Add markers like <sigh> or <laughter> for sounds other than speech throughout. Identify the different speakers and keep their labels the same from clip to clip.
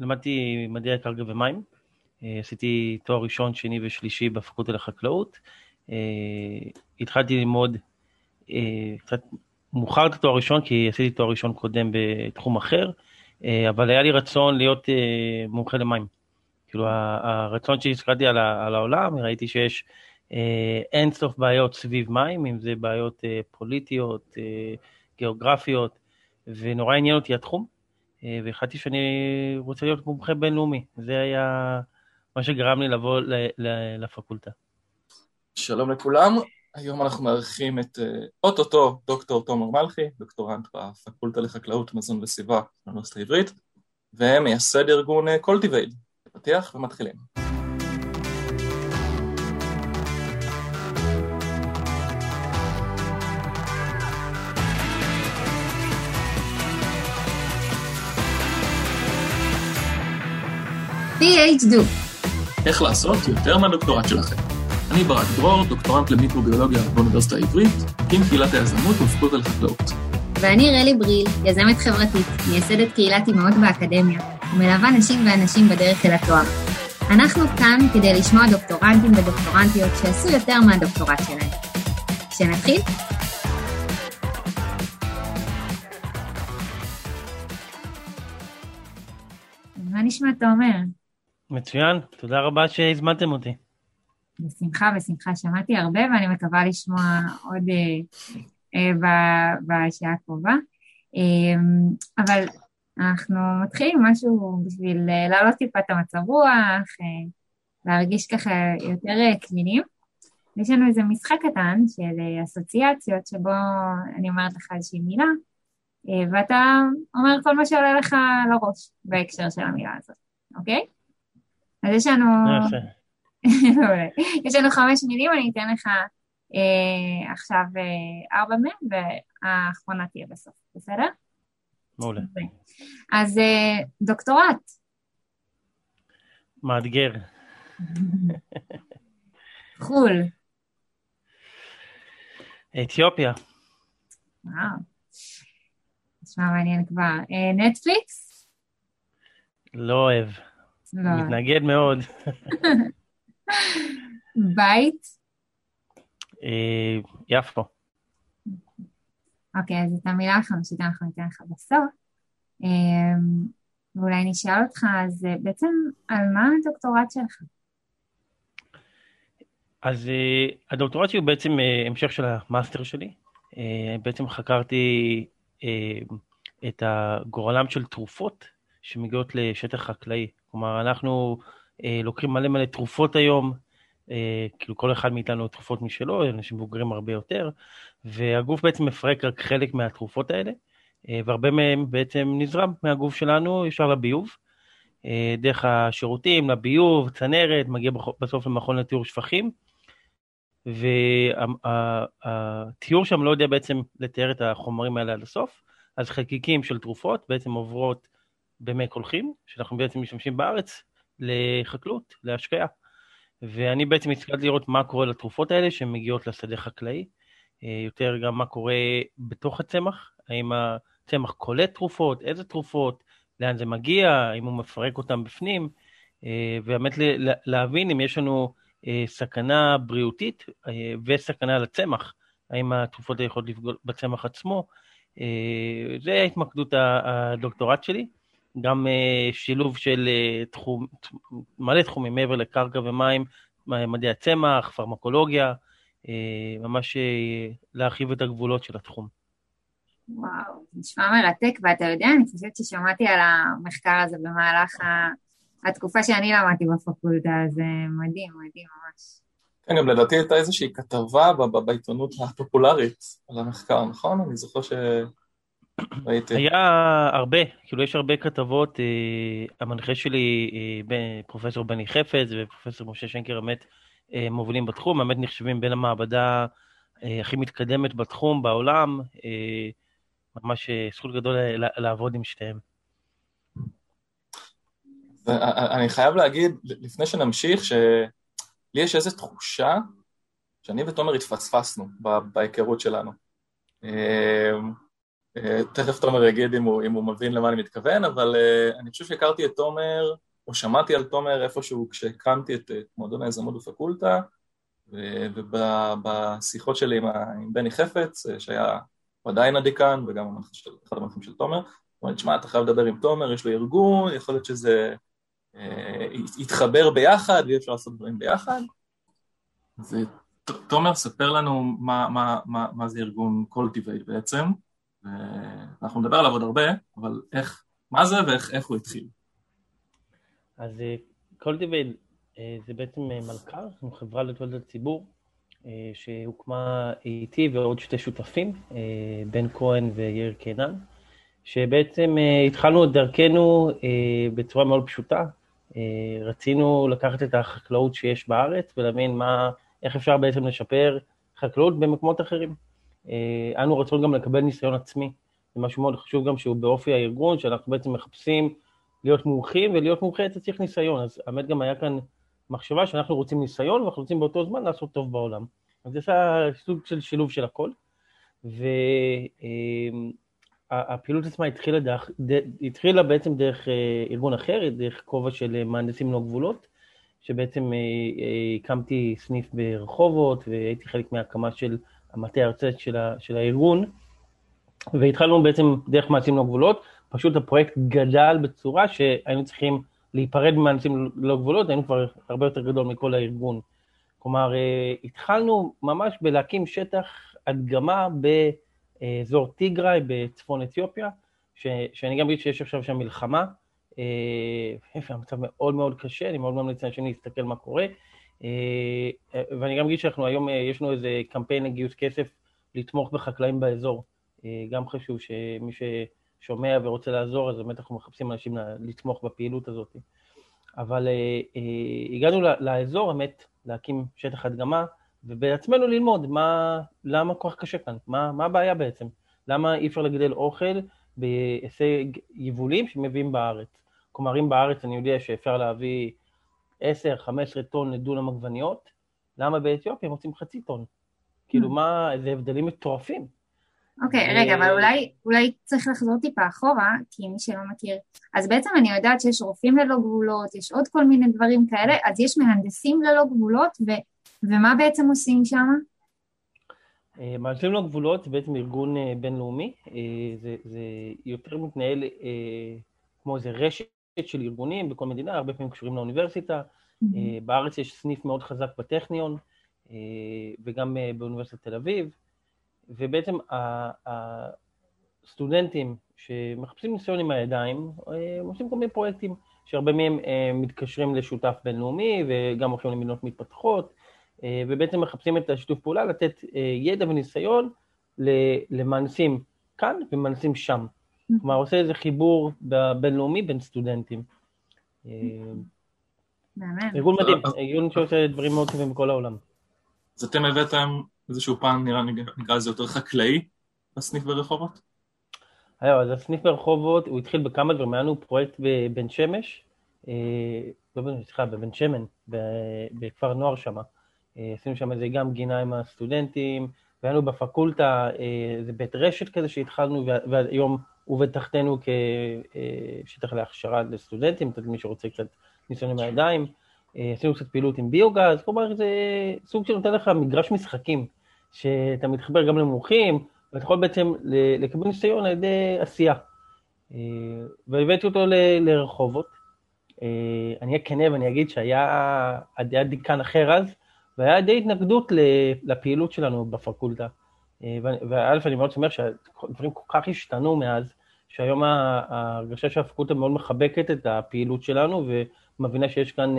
Speaker 1: למדתי מדעי הקרקע ומים. עשיתי תואר ראשון, שני ושלישי בפקולטה לחקלאות. התחלתי ללמוד קצת מאוחר את התואר הראשון, כי עשיתי תואר ראשון קודם בתחום אחר, אבל היה לי רצון להיות מומחה למים. כאילו הרצון שהסתכלתי על, על העולם, ראיתי שיש אה, אין סוף בעיות סביב מים, אם זה בעיות אה, פוליטיות, אה, גיאוגרפיות, ונורא עניין אותי התחום, אה, והחלטתי שאני רוצה להיות מומחה בינלאומי. זה היה מה שגרם לי לבוא לפקולטה.
Speaker 2: שלום לכולם, היום אנחנו מארחים את אה, אוטוטו דוקטור תומר מלכי, דוקטורנט בפקולטה לחקלאות, מזון וסביבה באוניברסיטה העברית, ומייסד ארגון CultivAid. אה, פתיח ומתחילים.
Speaker 3: PhD.
Speaker 2: איך לעשות יותר מהדוקטורט שלכם. אני ברק דרור, דוקטורנט למיקרוביולוגיה באוניברסיטה העברית, מקים קהילת היזמות בפקולטה לחקלאות.
Speaker 3: ואני רלי בריל, יזמת חברתית, מייסדת קהילת אימהות באקדמיה, ומלווה נשים ואנשים בדרך אל התואר. אנחנו כאן כדי לשמוע דוקטורנטים ודוקטורנטיות שעשו יותר מהדוקטורט שלהם. שנתחיל? מה נשמע, תומר?
Speaker 1: מצוין, תודה רבה שהזמנתם אותי.
Speaker 3: בשמחה, בשמחה. שמעתי הרבה ואני מקווה לשמוע עוד אה, אה, בשעה הקרובה. אה, אבל אנחנו מתחילים משהו בשביל אה, להעלות טיפה את המצב רוח, אה, להרגיש ככה יותר אה, קמינים. יש לנו איזה משחק קטן של אה, אסוציאציות, שבו אני אומרת לך איזושהי מילה, אה, ואתה אומר כל מה שעולה לך לראש בהקשר של המילה הזאת, אוקיי? אז יש לנו... <laughs> יש לנו חמש מילים, אני אתן לך אה, עכשיו אה, ארבע מהם, והאחרונה תהיה בסוף, בסדר?
Speaker 1: מעולה.
Speaker 3: אז אה, דוקטורט.
Speaker 1: מאתגר. <laughs>
Speaker 3: חו"ל.
Speaker 1: אתיופיה.
Speaker 3: וואו. נשמע מעניין כבר. אה, נטפליקס?
Speaker 1: לא אוהב. לא. מתנגד מאוד. <laughs>
Speaker 3: בית?
Speaker 1: אה, יפו.
Speaker 3: אוקיי, אז את המילה החמישית אנחנו ניתן לך בסוף. אה, ואולי נשאל אותך, אז אה, בעצם על מה הדוקטורט שלך?
Speaker 1: אז uh, הדוקטורט שלי הוא בעצם המשך של המאסטר שלי. בעצם חקרתי את הגורלם של תרופות שמגיעות לשטח חקלאי. כלומר, אנחנו אה, לוקחים מלא מלא תרופות היום, אה, כאילו כל אחד מאיתנו תרופות משלו, אנשים מבוגרים הרבה יותר, והגוף בעצם מפרק רק חלק מהתרופות האלה, אה, והרבה מהם בעצם נזרם מהגוף שלנו ישר לביוב. אה, דרך השירותים, לביוב, צנרת, מגיע בסוף למכון לטיהור שפכים. והתיאור שם לא יודע בעצם לתאר את החומרים האלה עד הסוף, אז חלקיקים של תרופות בעצם עוברות במי קולחים, שאנחנו בעצם משתמשים בארץ לחקלאות, להשקיה. ואני בעצם הסתכלתי לראות מה קורה לתרופות האלה שהן מגיעות לשדה חקלאי, אה, יותר גם מה קורה בתוך הצמח, האם הצמח קולט תרופות, איזה תרופות, לאן זה מגיע, האם הוא מפרק אותם בפנים, אה, ובאמת להבין אם יש לנו אה, סכנה בריאותית וסכנה לצמח, האם התרופות יכולות לפגוע בצמח עצמו. זה ההתמקדות הדוקטורט שלי. גם uh, שילוב של uh, תחום, מלא תחומים מעבר לקרקע ומים, מדעי הצמח, פרמקולוגיה, uh, ממש uh, להרחיב את הגבולות של התחום.
Speaker 3: וואו, נשמע מרתק, ואתה יודע, אני חושבת ששמעתי על המחקר הזה במהלך התקופה שאני למדתי בפקולטה, זה מדהים, מדהים ממש.
Speaker 2: כן, גם לדעתי הייתה איזושהי כתבה בעיתונות הפופולרית על המחקר, נכון? אני זוכר ש...
Speaker 1: ראיתי. היה הרבה, כאילו יש הרבה כתבות, אה, המנחה שלי, אה, פרופסור בני חפץ ופרופסור משה שנקר, באמת אה, מובילים בתחום, באמת נחשבים בין המעבדה אה, הכי מתקדמת בתחום בעולם, אה, ממש אה, זכות גדול לעבוד עם שתיהם.
Speaker 2: אני חייב להגיד, לפני שנמשיך, שלי יש איזו תחושה שאני ותומר התפספסנו בהיכרות שלנו. תכף תומר יגיד אם הוא, אם הוא מבין למה אני מתכוון, אבל אני חושב שהכרתי את תומר, או שמעתי על תומר איפשהו כשהקמתי את מועדון היזמות בפקולטה, ובשיחות שלי עם, עם בני חפץ, שהיה עדיין הדיקן וגם אחד המנחים של תומר, הוא אמר, תשמע, אתה חייב לדבר עם תומר, יש לו ארגון, יכול להיות שזה אה, יתחבר ביחד ואפשר לעשות דברים ביחד. אז תומר, ספר לנו מה, מה, מה, מה זה ארגון CultivAid בעצם, ואנחנו נדבר עליו עוד הרבה, אבל איך, מה זה ואיך הוא התחיל.
Speaker 1: אז CultivAid אה, זה בעצם אה, מלכ"ר, זו חברה לתועלת הציבור, אה, שהוקמה איתי ועוד שתי שותפים, בן כהן ויאיר קינן, שבעצם התחלנו את דרכנו בצורה מאוד פשוטה. רצינו לקחת את החקלאות שיש בארץ ולהבין מה, איך אפשר בעצם לשפר חקלאות במקומות אחרים. אנו רצינו גם לקבל ניסיון עצמי, זה משהו מאוד חשוב גם שהוא באופי הארגון, שאנחנו בעצם מחפשים להיות מומחים, ולהיות מומחה אתה צריך ניסיון, אז האמת גם היה כאן מחשבה שאנחנו רוצים ניסיון ואנחנו רוצים באותו זמן לעשות טוב בעולם. אז עשה סוג של שילוב של הכל. והפעילות עצמה התחילה, דרך, התחילה בעצם דרך אה, ארגון אחר, דרך כובע של מהנדסים לא גבולות, שבעצם אה, אה, הקמתי סניף ברחובות והייתי חלק מהקמה של המטה הארצית של, של הארגון. והתחלנו בעצם דרך מהנדסים לא גבולות, פשוט הפרויקט גדל בצורה שהיינו צריכים להיפרד ממהנדסים לא גבולות, היינו כבר הרבה יותר גדול מכל הארגון. כלומר, אה, התחלנו ממש בלהקים שטח הדגמה באזור טיגריי בצפון אתיופיה, ש, שאני גם אגיד שיש עכשיו שם מלחמה, אה, המצב מאוד מאוד קשה, אני מאוד ממליץ לאנשים להסתכל מה קורה, ואני גם אגיד שאנחנו היום, יש לנו איזה קמפיין לגיוס כסף לתמוך בחקלאים באזור. גם חשוב שמי ש... שומע ורוצה לעזור, אז באמת אנחנו מחפשים אנשים לתמוך בפעילות הזאת. אבל אה, אה, הגענו לאזור, באמת, להקים שטח הדגמה, ובעצמנו ללמוד מה, למה כל כך קשה כאן, מה, מה הבעיה בעצם, למה אי אפשר לגדל אוכל בהישג יבולים שמביאים בארץ. כלומר, אם בארץ אני יודע שאפשר להביא 10-15 טון לדונם עגבניות, למה באתיופיה הם רוצים חצי טון? כאילו, mm. מה, איזה הבדלים מטורפים.
Speaker 3: אוקיי, okay, רגע, אבל אולי, אולי צריך לחזור טיפה אחורה, כי מי שלא מכיר, אז בעצם אני יודעת שיש רופאים ללא גבולות, יש עוד כל מיני דברים כאלה, אז יש מהנדסים ללא גבולות, ו, ומה בעצם עושים שם?
Speaker 1: אה, מהנדסים ללא גבולות זה בעצם ארגון אה, בינלאומי, אה, זה, זה יותר מתנהל כמו איזה רשת של ארגונים בכל מדינה, הרבה פעמים קשורים לאוניברסיטה, mm-hmm. בארץ יש סניף מאוד חזק בטכניון, וגם באוניברסיטת תל אביב, ובעצם הסטודנטים שמחפשים ניסיון עם הידיים, עושים כל מיני פרויקטים, שהרבה מהם אה, מתקשרים לשותף בינלאומי וגם הולכים למדינות מתפתחות, אה, ובעצם מחפשים את השיתוף פעולה, לתת אה, ידע וניסיון למהנדסים כאן ומהנדסים שם. כלומר, עושה איזה חיבור בינלאומי בין סטודנטים. ארגון מדהים, ארגון שעושה דברים מאוד טובים בכל העולם.
Speaker 2: אז אתם הבאתם איזשהו פן נראה, נקרא לזה יותר חקלאי בסניף ברחובות?
Speaker 1: היום, אז הסניף ברחובות, הוא התחיל בכמה דברים, היה לנו פרויקט בבן שמש, אה, לא בן, סליחה, בבן שמן, בכפר נוער שם. אה, עשינו שם איזה גם גינה עם הסטודנטים, והיה לנו בפקולטה אה, איזה בית רשת כזה שהתחלנו, והיום עובד תחתנו כשטח להכשרה לסטודנטים, מי שרוצה קצת ניסיון עם הידיים. עשינו קצת פעילות עם ביוגז, כלומר זה סוג שנותן לך מגרש משחקים. שאתה מתחבר גם למומחים, ואתה יכול בעצם לקבל ניסיון על ידי עשייה. אה, והבאתי אותו לרחובות. אה, אני אהיה כנה ואני אגיד שהיה היה דיקן אחר אז, והיה די התנגדות לפעילות שלנו בפקולטה. אה, וא', אני מאוד שמח שהדברים כל כך השתנו מאז, שהיום ההרגשה של הפקולטה מאוד מחבקת את הפעילות שלנו, ומבינה שיש כאן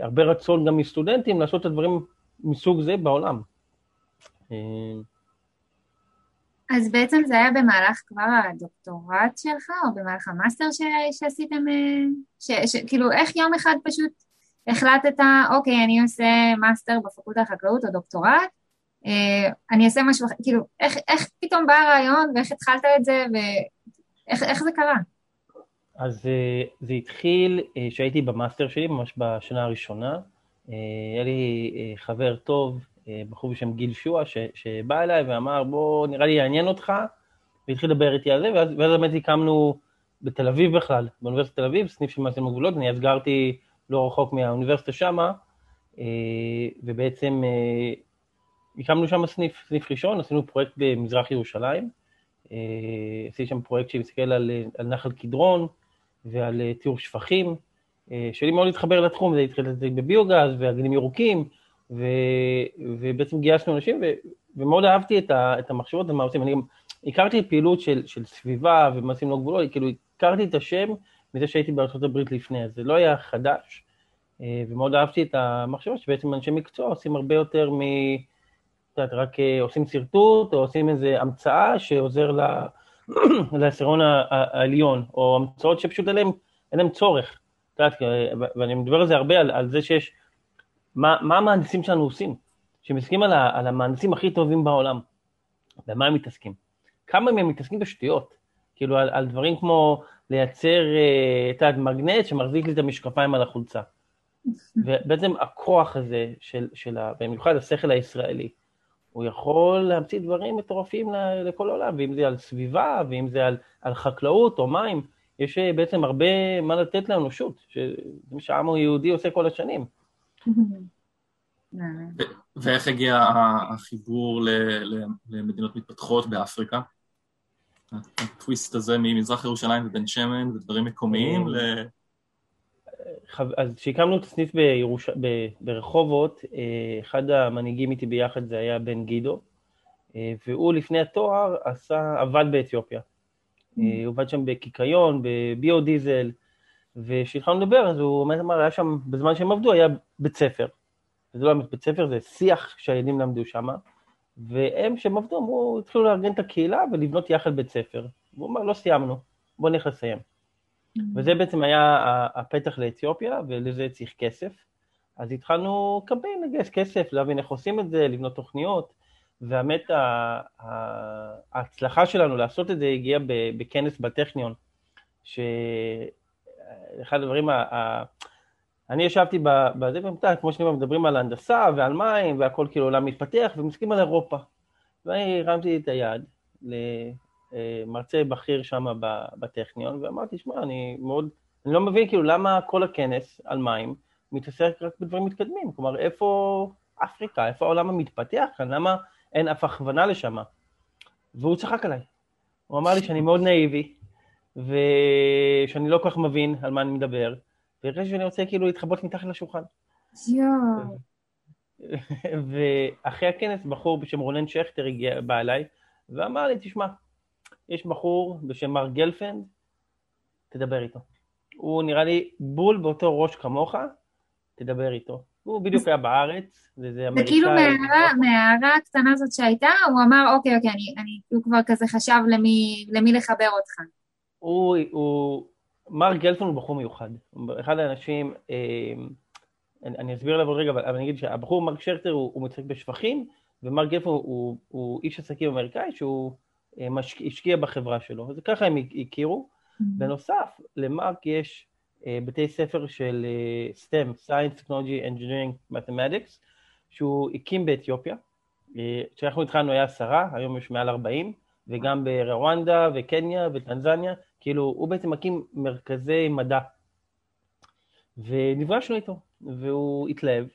Speaker 1: הרבה רצון גם מסטודנטים לעשות את הדברים מסוג זה בעולם.
Speaker 3: אה, אז בעצם זה היה במהלך כבר הדוקטורט שלך, או במהלך המאסטר ש... שעשיתם, אה, ש... ש... כאילו איך יום אחד פשוט החלטת, אוקיי, אני עושה מאסטר בפקולטה לחקלאות או דוקטורט, אה, אני אעשה משהו אחר, כאילו, איך, איך פתאום בא הרעיון ואיך התחלת את זה ואיך זה קרה?
Speaker 1: אז זה התחיל כשהייתי במאסטר שלי, ממש בשנה הראשונה. היה לי חבר טוב, אה, בחור בשם גיל שועה, ש, שבא אליי ואמר, בוא, נראה לי יעניין אותך, והתחיל לדבר איתי על זה, ואז, ואז באמת הקמנו בתל אביב בכלל, באוניברסיטת תל אביב, סניף של מהנדסים ללא גבולות, אני אז גרתי לא רחוק מהאוניברסיטה שמה, אה, ובעצם אה, הקמנו שם סניף, סניף ראשון, עשינו פרויקט במזרח ירושלים, אה, עשיתי שם פרויקט שמסתכל על, על נחל קדרון ועל טיהור שפכים, שלי מאוד להתחבר לתחום, זה התחיל בביוגז ואגנים ירוקים, ו, ובעצם גייסנו אנשים, ו, ומאוד אהבתי את, ה, את המחשבות ומה עושים. אני גם הכרתי פעילות של, של סביבה ומעשים לא גבולות, כאילו הכרתי את השם מזה שהייתי הברית לפני, אז זה לא היה חדש, אה, ומאוד אהבתי את המחשבה שבעצם אנשי מקצוע עושים הרבה יותר מ... רק אה, עושים שרטוט או עושים איזו המצאה שעוזר <clears throat> לעשירון העליון, או המצאות שפשוט אין להם צורך. את יודעת, אה, ואני מדבר על זה הרבה, על, על זה שיש, מה, מה המהנדסים שלנו עושים? שמסתכלים על, על המהנדסים הכי טובים בעולם, במה הם מתעסקים? כמה מהם מתעסקים בשטויות? כאילו על, על דברים כמו לייצר, את יודעת, מגנט שמחזיק לי את המשקפיים על החולצה. <laughs> ובעצם הכוח הזה, של, של ה, במיוחד השכל הישראלי, הוא יכול להמציא דברים מטורפים לכל העולם, ואם זה על סביבה, ואם זה על, על חקלאות או מים, יש אה, בעצם הרבה מה לתת לאנושות, שזה מה שהעם היהודי עושה כל השנים.
Speaker 2: ואיך הגיע החיבור למדינות מתפתחות באפריקה? הטוויסט הזה ממזרח ירושלים ובן שמן ודברים מקומיים ל...
Speaker 1: אז כשהקמנו את הסניף בירוש... ב... ברחובות, אה, אחד המנהיגים איתי ביחד זה היה בן גידו, אה, והוא לפני התואר עשה, עבד באתיופיה. Mm. הוא עבד שם בקיקיון, בביו-דיזל, וכשהתחלנו לדבר, אז הוא אמר, היה שם, בזמן שהם עבדו, היה בית ספר. וזה לא היה בית ספר, זה שיח שהילדים למדו שם, והם, כשהם עבדו, אמרו, התחילו לארגן את הקהילה ולבנות יחד בית ספר. והוא אמר, לא סיימנו, בואו נלך לסיים. Mm-hmm. וזה בעצם היה הפתח לאתיופיה, ולזה צריך כסף. אז התחלנו קמפיין לגייס כסף, להבין איך עושים את זה, לבנות תוכניות, והאמת, ההצלחה שלנו לעשות את זה הגיעה בכנס בטכניון, שאחד הדברים, אני ישבתי בזה, כמו שאני אומר, מדברים על הנדסה ועל מים והכל כאילו עולם מתפתח, ומסתכלים על אירופה. ואני הרמתי את היד למרצה בכיר שם בטכניון, ואמרתי, שמע, אני מאוד, אני לא מבין כאילו למה כל הכנס על מים מתעסק רק בדברים מתקדמים, כלומר, איפה אפריקה, איפה העולם המתפתח כאן, למה אין אף הכוונה לשם? והוא צחק עליי. הוא אמר לי שאני מאוד נאיבי, ושאני לא כל כך מבין על מה אני מדבר, והרגשתי שאני רוצה כאילו להתחבות מתחת לשולחן.
Speaker 3: יואו. <laughs>
Speaker 1: ואחרי הכנס בחור בשם רונן שכטר הגיע, בא אליי, ואמר לי, תשמע, יש בחור בשם מר גלפנד, תדבר איתו. הוא נראה לי בול באותו ראש כמוך, תדבר איתו. הוא בדיוק היה בארץ, וזה אמריקאי.
Speaker 3: וכאילו מההערה הקטנה הזאת שהייתה, הוא אמר, אוקיי, אוקיי, אני, אני, הוא כבר כזה חשב למי, למי לחבר אותך.
Speaker 1: הוא, הוא, מר גלפון הוא בחור מיוחד. אחד האנשים, אה, אני, אני אסביר עליו עוד רגע, אבל אני אגיד שהבחור מרק שרטר הוא, הוא מתעסק בשפכים, ומר גלפון הוא, הוא, הוא איש עסקים אמריקאי שהוא משק, השקיע בחברה שלו. אז ככה הם הכירו. Mm-hmm. בנוסף, למרק יש אה, בתי ספר של STEM, Science, Technology, Engineering, Mathematics, שהוא הקים באתיופיה. כשאנחנו התחלנו היה עשרה, היום יש מעל ארבעים, וגם ברואנדה וקניה וטנזניה, כאילו, הוא בעצם מקים מרכזי מדע. ונפגשנו איתו, והוא התלהב,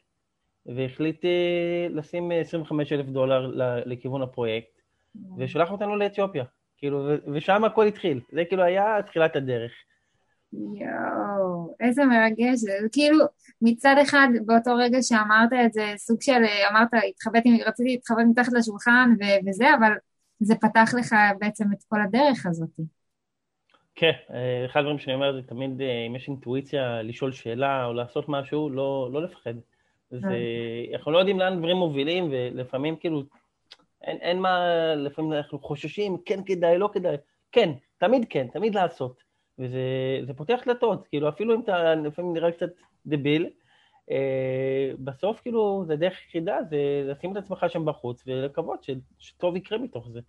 Speaker 1: והחליט אה, לשים 25 אלף דולר לכיוון הפרויקט, ושלח אותנו לאתיופיה, כאילו, ושם הכל התחיל, זה כאילו היה תחילת הדרך.
Speaker 3: יואו, איזה מרגש, כאילו מצד אחד באותו רגע שאמרת את זה, סוג של, אמרת, התחבאתי, רציתי להתחבא מתחת לשולחן וזה, אבל זה פתח לך בעצם את כל הדרך הזאת.
Speaker 1: כן, אה, אחד הדברים שאני אומר זה תמיד אה, אם יש אינטואיציה לשאול שאלה או לעשות משהו, לא, לא לפחד. זה, אנחנו לא יודעים לאן דברים מובילים ולפעמים כאילו, אין, אין מה, לפעמים אנחנו חוששים, כן כדאי, לא כדאי. כן, תמיד כן, תמיד לעשות. וזה פותח דלתות, כאילו אפילו אם אתה לפעמים נראה קצת דביל, אה, בסוף כאילו זה דרך יחידה, זה לשים את עצמך שם בחוץ ולקוות שטוב יקרה מתוך זה.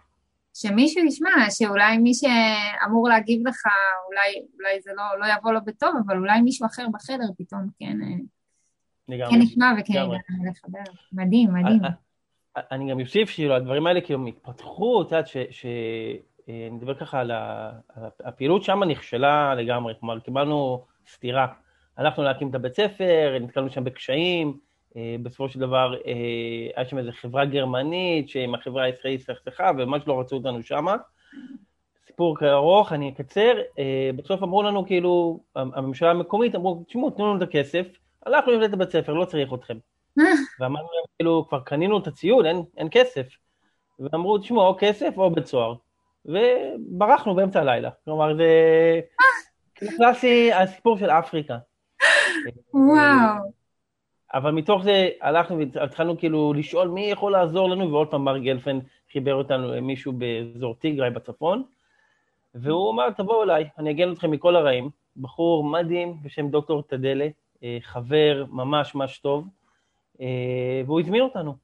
Speaker 3: שמישהו ישמע, שאולי מי שאמור להגיב לך, אולי, אולי זה לא, לא יבוא לו בטוב, אבל אולי מישהו אחר בחדר פתאום כן, לגמרי, כן ישמע וכן ידע לחבר. מדהים, מדהים.
Speaker 1: אני גם אוסיף שהדברים האלה כאילו התפתחו, את יודעת, אני מדבר ככה על הפעילות שם נכשלה לגמרי, כלומר קיבלנו סטירה. הלכנו להקים את הבית ספר, נתקלנו שם בקשיים, בסופו של דבר היה שם איזו חברה גרמנית שעם החברה הישראלית סכסכה וממש לא רצו אותנו שמה. סיפור ארוך, אני אקצר, בסוף אמרו לנו כאילו, הממשלה המקומית אמרו, תשמעו, תנו לנו את הכסף, הלכנו לבית הבית ספר, לא צריך אתכם. ואמרנו להם, כאילו, כבר קנינו את הציוד, אין, אין כסף. ואמרו, תשמעו, או כסף או בית סוהר. וברחנו באמצע הלילה. כלומר, זה קלאסי הסיפור של אפריקה.
Speaker 3: וואו.
Speaker 1: אבל מתוך זה הלכנו והתחלנו כאילו לשאול מי יכול לעזור לנו, ועוד פעם מר גלפן חיבר אותנו למישהו באזור טיגריי בצפון, והוא אמר, תבואו אליי, אני אגן אתכם מכל הרעים. בחור מדהים בשם דוקטור תדלה, אה, חבר ממש ממש טוב, והוא הזמין אותנו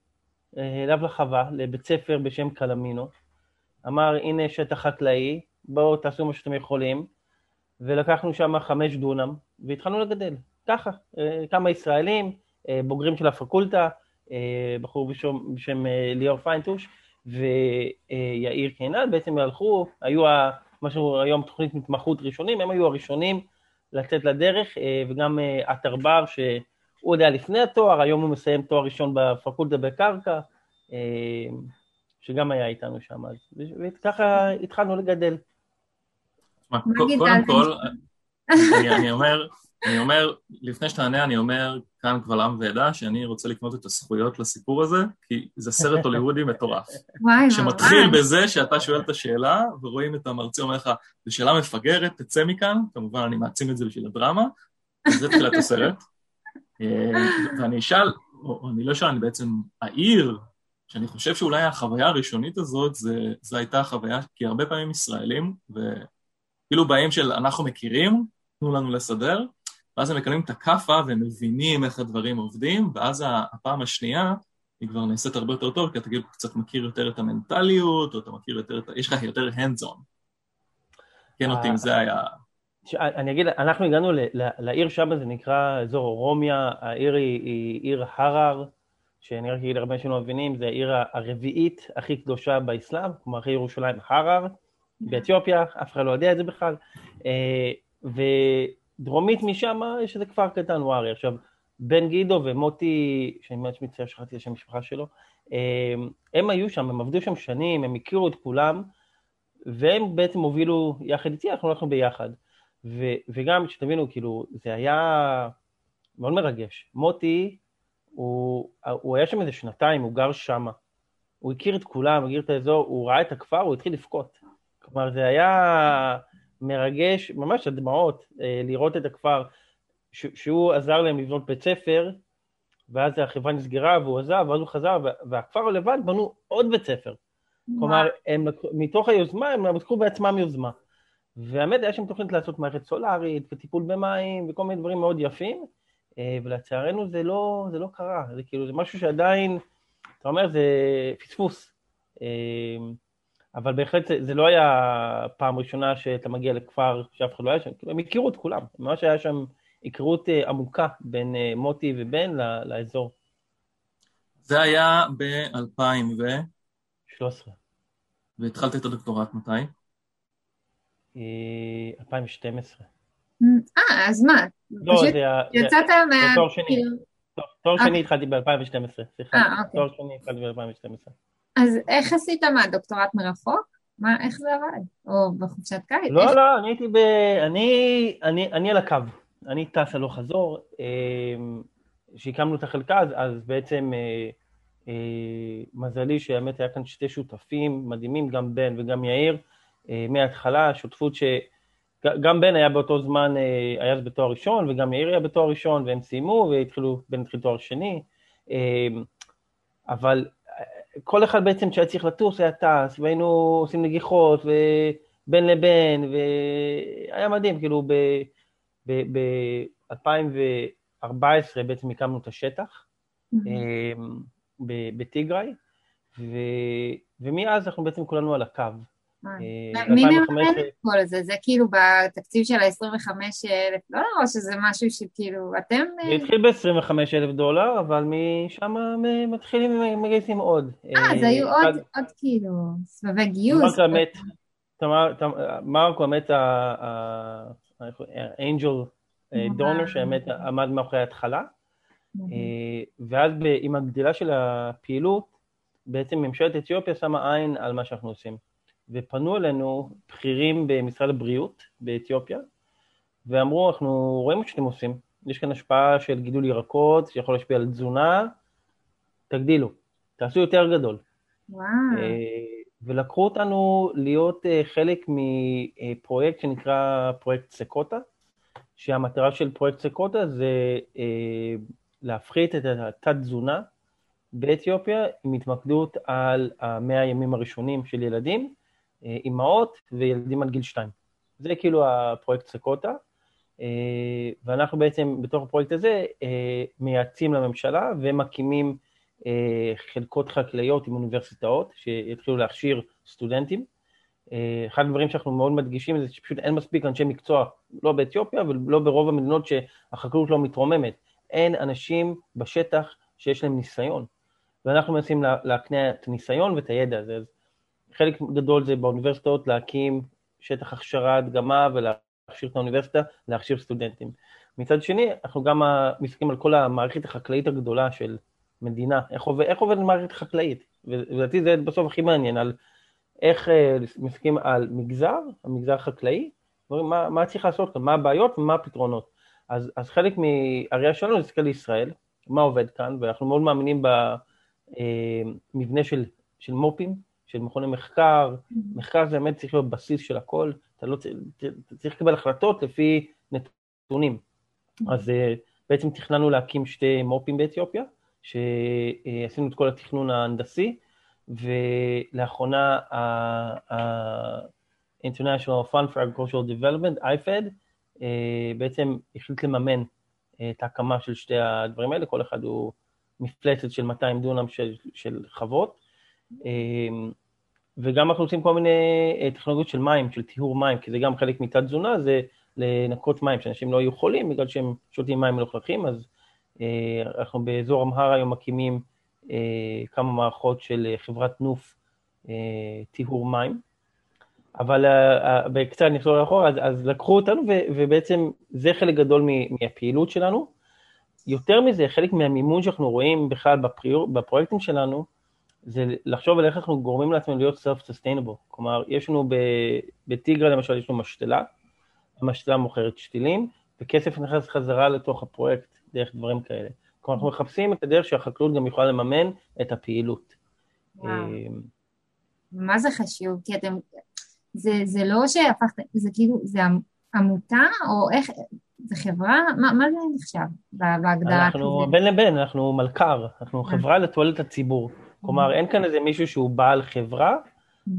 Speaker 1: אה, אליו לחווה, לבית ספר בשם קלמינו. אמר, הנה שטח חקלאי, בואו תעשו מה שאתם יכולים, ולקחנו שם חמש דונם, והתחלנו לגדל. ככה, כמה ישראלים, בוגרים של הפקולטה, בחור בשם, בשם ליאור פיינטוש ויאיר קינן, בעצם הלכו, היו מה שהיום תוכנית מתמחות ראשונים, הם היו הראשונים לצאת לדרך, וגם עטר בר, הוא יודע לפני התואר, היום הוא מסיים תואר ראשון בפקולטה בקרקע, שגם היה איתנו שם, וככה התחלנו לגדל.
Speaker 2: קודם כל, אני אומר, אני אומר, לפני שתענה, אני אומר כאן קבל עם ועדה שאני רוצה לקנות את הזכויות לסיפור הזה, כי זה סרט הוליוודי מטורף.
Speaker 3: וואי,
Speaker 2: שמתחיל בזה שאתה שואל את השאלה, ורואים את המרצה אומר לך, זו שאלה מפגרת, תצא מכאן, כמובן אני מעצים את זה בשביל הדרמה, וזה תחילת הסרט. ואני אשאל, או אני לא אשאל, אני בעצם אעיר, שאני חושב שאולי החוויה הראשונית הזאת, זו הייתה חוויה, כי הרבה פעמים ישראלים, וכאילו באים של אנחנו מכירים, תנו לנו לסדר, ואז הם מקבלים את הכאפה והם מבינים איך הדברים עובדים, ואז הפעם השנייה היא כבר נעשית הרבה יותר טוב, כי אתה כאילו קצת מכיר יותר את המנטליות, או אתה מכיר יותר את ה... יש לך יותר hands on. כן אותי אם זה היה...
Speaker 1: אני אגיד, אנחנו הגענו לעיר שם, זה נקרא אזור רומיה, העיר היא, היא עיר הרר, שאני רק אגיד הרבה שלא מבינים, זה העיר הרביעית הכי קדושה באסלאם, כלומר אחרי ירושלים הרר, באתיופיה, אף אחד לא יודע את זה בכלל, אה, ודרומית משם יש איזה כפר קטן, ווארי. עכשיו, בן גידו ומוטי, שאני ממש מצטער שכחתי את השם המשפחה שלו, אה, הם היו שם, הם עבדו שם שנים, הם הכירו את כולם, והם בעצם הובילו יחד איתי, אנחנו הולכים ביחד. ו, וגם, שתבינו, כאילו, זה היה מאוד מרגש. מוטי, הוא, הוא היה שם איזה שנתיים, הוא גר שמה. הוא הכיר את כולם, הכיר את האזור, הוא ראה את הכפר, הוא התחיל לבכות. כלומר, זה היה מרגש, ממש הדמעות, אה, לראות את הכפר, ש, שהוא עזר להם לבנות בית ספר, ואז החברה נסגרה והוא עזב, ואז הוא חזר, והכפר לבד בנו עוד בית ספר. כלומר, הם, מתוך היוזמה, הם לקחו בעצמם יוזמה. והאמת, היה שם תוכנית לעשות מערכת סולארית וטיפול במים וכל מיני דברים מאוד יפים, אה, ולצערנו זה לא, זה לא קרה, זה כאילו, זה משהו שעדיין, אתה אומר, זה פספוס. אה, אבל בהחלט זה, זה לא היה פעם ראשונה שאתה מגיע לכפר שאף אחד לא היה שם, כאילו, הם הכירו את כולם, ממש היה שם היכרות אה, עמוקה בין מוטי ובן לאזור.
Speaker 2: זה היה ב-2013. והתחלת את הדוקטורט מתי?
Speaker 1: 2012.
Speaker 3: אה, אז מה?
Speaker 1: לא, זה...
Speaker 3: יצאת מה...
Speaker 1: תואר שני. כאילו- תואר שני התחלתי ב-2012, סליחה.
Speaker 3: אה, אוקיי.
Speaker 1: תואר שני התחלתי ב-2012.
Speaker 3: אז איך עשית מה, דוקטורט מרחוק? מה, איך זה עבד? או בחופשת קיץ?
Speaker 1: לא, לא, אני הייתי ב... אני, על הקו. אני טס הלוך חזור. כשהקמנו את החלקה, אז, בעצם אה, אה, מזלי שהאמת היה כאן שתי שותפים מדהימים, גם בן וגם יאיר. אה, מההתחלה, שותפות שגם בן היה באותו זמן, אה, היה אז בתואר ראשון, וגם יאיר היה בתואר ראשון, והם סיימו, והתחילו, בן התחיל תואר שני. אה, אבל כל אחד בעצם שהיה צריך לטוס היה טס, והיינו עושים נגיחות, ובין לבין, והיה מדהים, כאילו ב-2014 בעצם הקמנו את השטח בטיגריי, ומאז אנחנו בעצם כולנו על הקו.
Speaker 3: אה, מי מממן את כל זה? זה כאילו בתקציב של ה-25 אלף דולר, או שזה משהו שכאילו אתם...
Speaker 1: זה התחיל ב-25 אלף דולר, אבל משם מתחילים מגייסים עוד.
Speaker 3: אה, אז היו עוד כאילו סבבי גיוס.
Speaker 1: מרקו האמת האנג'ל דונר שהאמת עמד מאחורי ההתחלה, ואז עם הגדילה של הפעילות, בעצם ממשלת אתיופיה שמה עין על מה שאנחנו עושים. ופנו אלינו בכירים במשרד הבריאות באתיופיה, ואמרו, אנחנו רואים מה שאתם עושים, יש כאן השפעה של גידול ירקות, שיכול להשפיע על תזונה, תגדילו, תעשו יותר גדול.
Speaker 3: וואו.
Speaker 1: ולקחו אותנו להיות אה, חלק מפרויקט שנקרא פרויקט סקוטה, שהמטרה של פרויקט סקוטה זה אה, להפחית את התת-תזונה באתיופיה עם התמקדות על המאה הימים הראשונים של ילדים, אה, אימהות וילדים עד גיל שתיים. זה כאילו הפרויקט סקוטה, ואנחנו בעצם בתוך הפרויקט הזה מייעצים לממשלה ומקימים אה, חלקות חקלאיות עם אוניברסיטאות, שיתחילו להכשיר סטודנטים. אה, אחד הדברים שאנחנו מאוד מדגישים זה שפשוט אין מספיק אנשי מקצוע, לא באתיופיה ולא ברוב המדינות שהחקלאות לא מתרוממת. אין אנשים בשטח שיש להם ניסיון, ואנחנו מנסים להקניע את הניסיון ואת הידע הזה. אז חלק גדול זה באוניברסיטאות להקים שטח הכשרה, הדגמה ולהכשיר את האוניברסיטה, להכשיר סטודנטים. מצד שני, אנחנו גם מסתכלים על כל המערכת החקלאית הגדולה של מדינה, איך, עובד, איך עובדת מערכת חקלאית, ולדעתי זה בסוף הכי מעניין, על איך אה, מסתכלים על מגזר, המגזר החקלאי, מה, מה צריך לעשות כאן, מה הבעיות ומה הפתרונות. אז, אז חלק מהראייה שלנו זה להסתכל לישראל, מה עובד כאן, ואנחנו מאוד מאמינים במבנה אה, של, של מו"פים, של מכוני מחקר, מחקר זה באמת צריך להיות בסיס של הכל, אתה לא צריך, צריך לקבל החלטות לפי נתונים. אז אה, בעצם תכננו להקים שתי מו"פים באתיופיה, שעשינו את כל התכנון ההנדסי, ולאחרונה ה-International Fund for Agricultural Development, IFED, אה, בעצם החליט לממן את ההקמה של שתי הדברים האלה, כל אחד הוא מפלצת של 200 דונם של, של חוות, אה, וגם אנחנו עושים כל מיני טכנולוגיות של מים, של טיהור מים, כי זה גם חלק מתת תזונה, זה לנקות מים, שאנשים לא יהיו חולים בגלל שהם שותים מים מלוכלכים, אז אה, אנחנו באזור אמהר היום מקימים אה, כמה מערכות של אה, חברת נוף טיהור מים, אבל קצת נחזור לאחור, אז, אז לקחו אותנו ו, ובעצם זה חלק גדול מהפעילות שלנו. יותר מזה, חלק מהמימון שאנחנו רואים בכלל בפריור, בפרויקטים שלנו, זה לחשוב על איך אנחנו גורמים לעצמנו להיות self-sustainable. כלומר, יש לנו בטיגרה למשל, יש לנו משתלה, המשתלה מוכרת שתילים, וכסף נכנס חזרה לתוך הפרויקט דרך דברים כאלה. כלומר, אנחנו מחפשים את הדרך שהחקלאות גם יכולה לממן את הפעילות.
Speaker 3: וואו. אמ, מה זה חשוב? כי אתם, זה, זה לא שהפכתם, זה כאילו, זה עמותה או איך, זה חברה? מה, מה זה נחשב בהגדרה?
Speaker 1: אנחנו? בין לבין, אנחנו מלכ"ר, אנחנו אה. חברה לתועלת הציבור. כלומר, אין כאן איזה מישהו שהוא בעל חברה,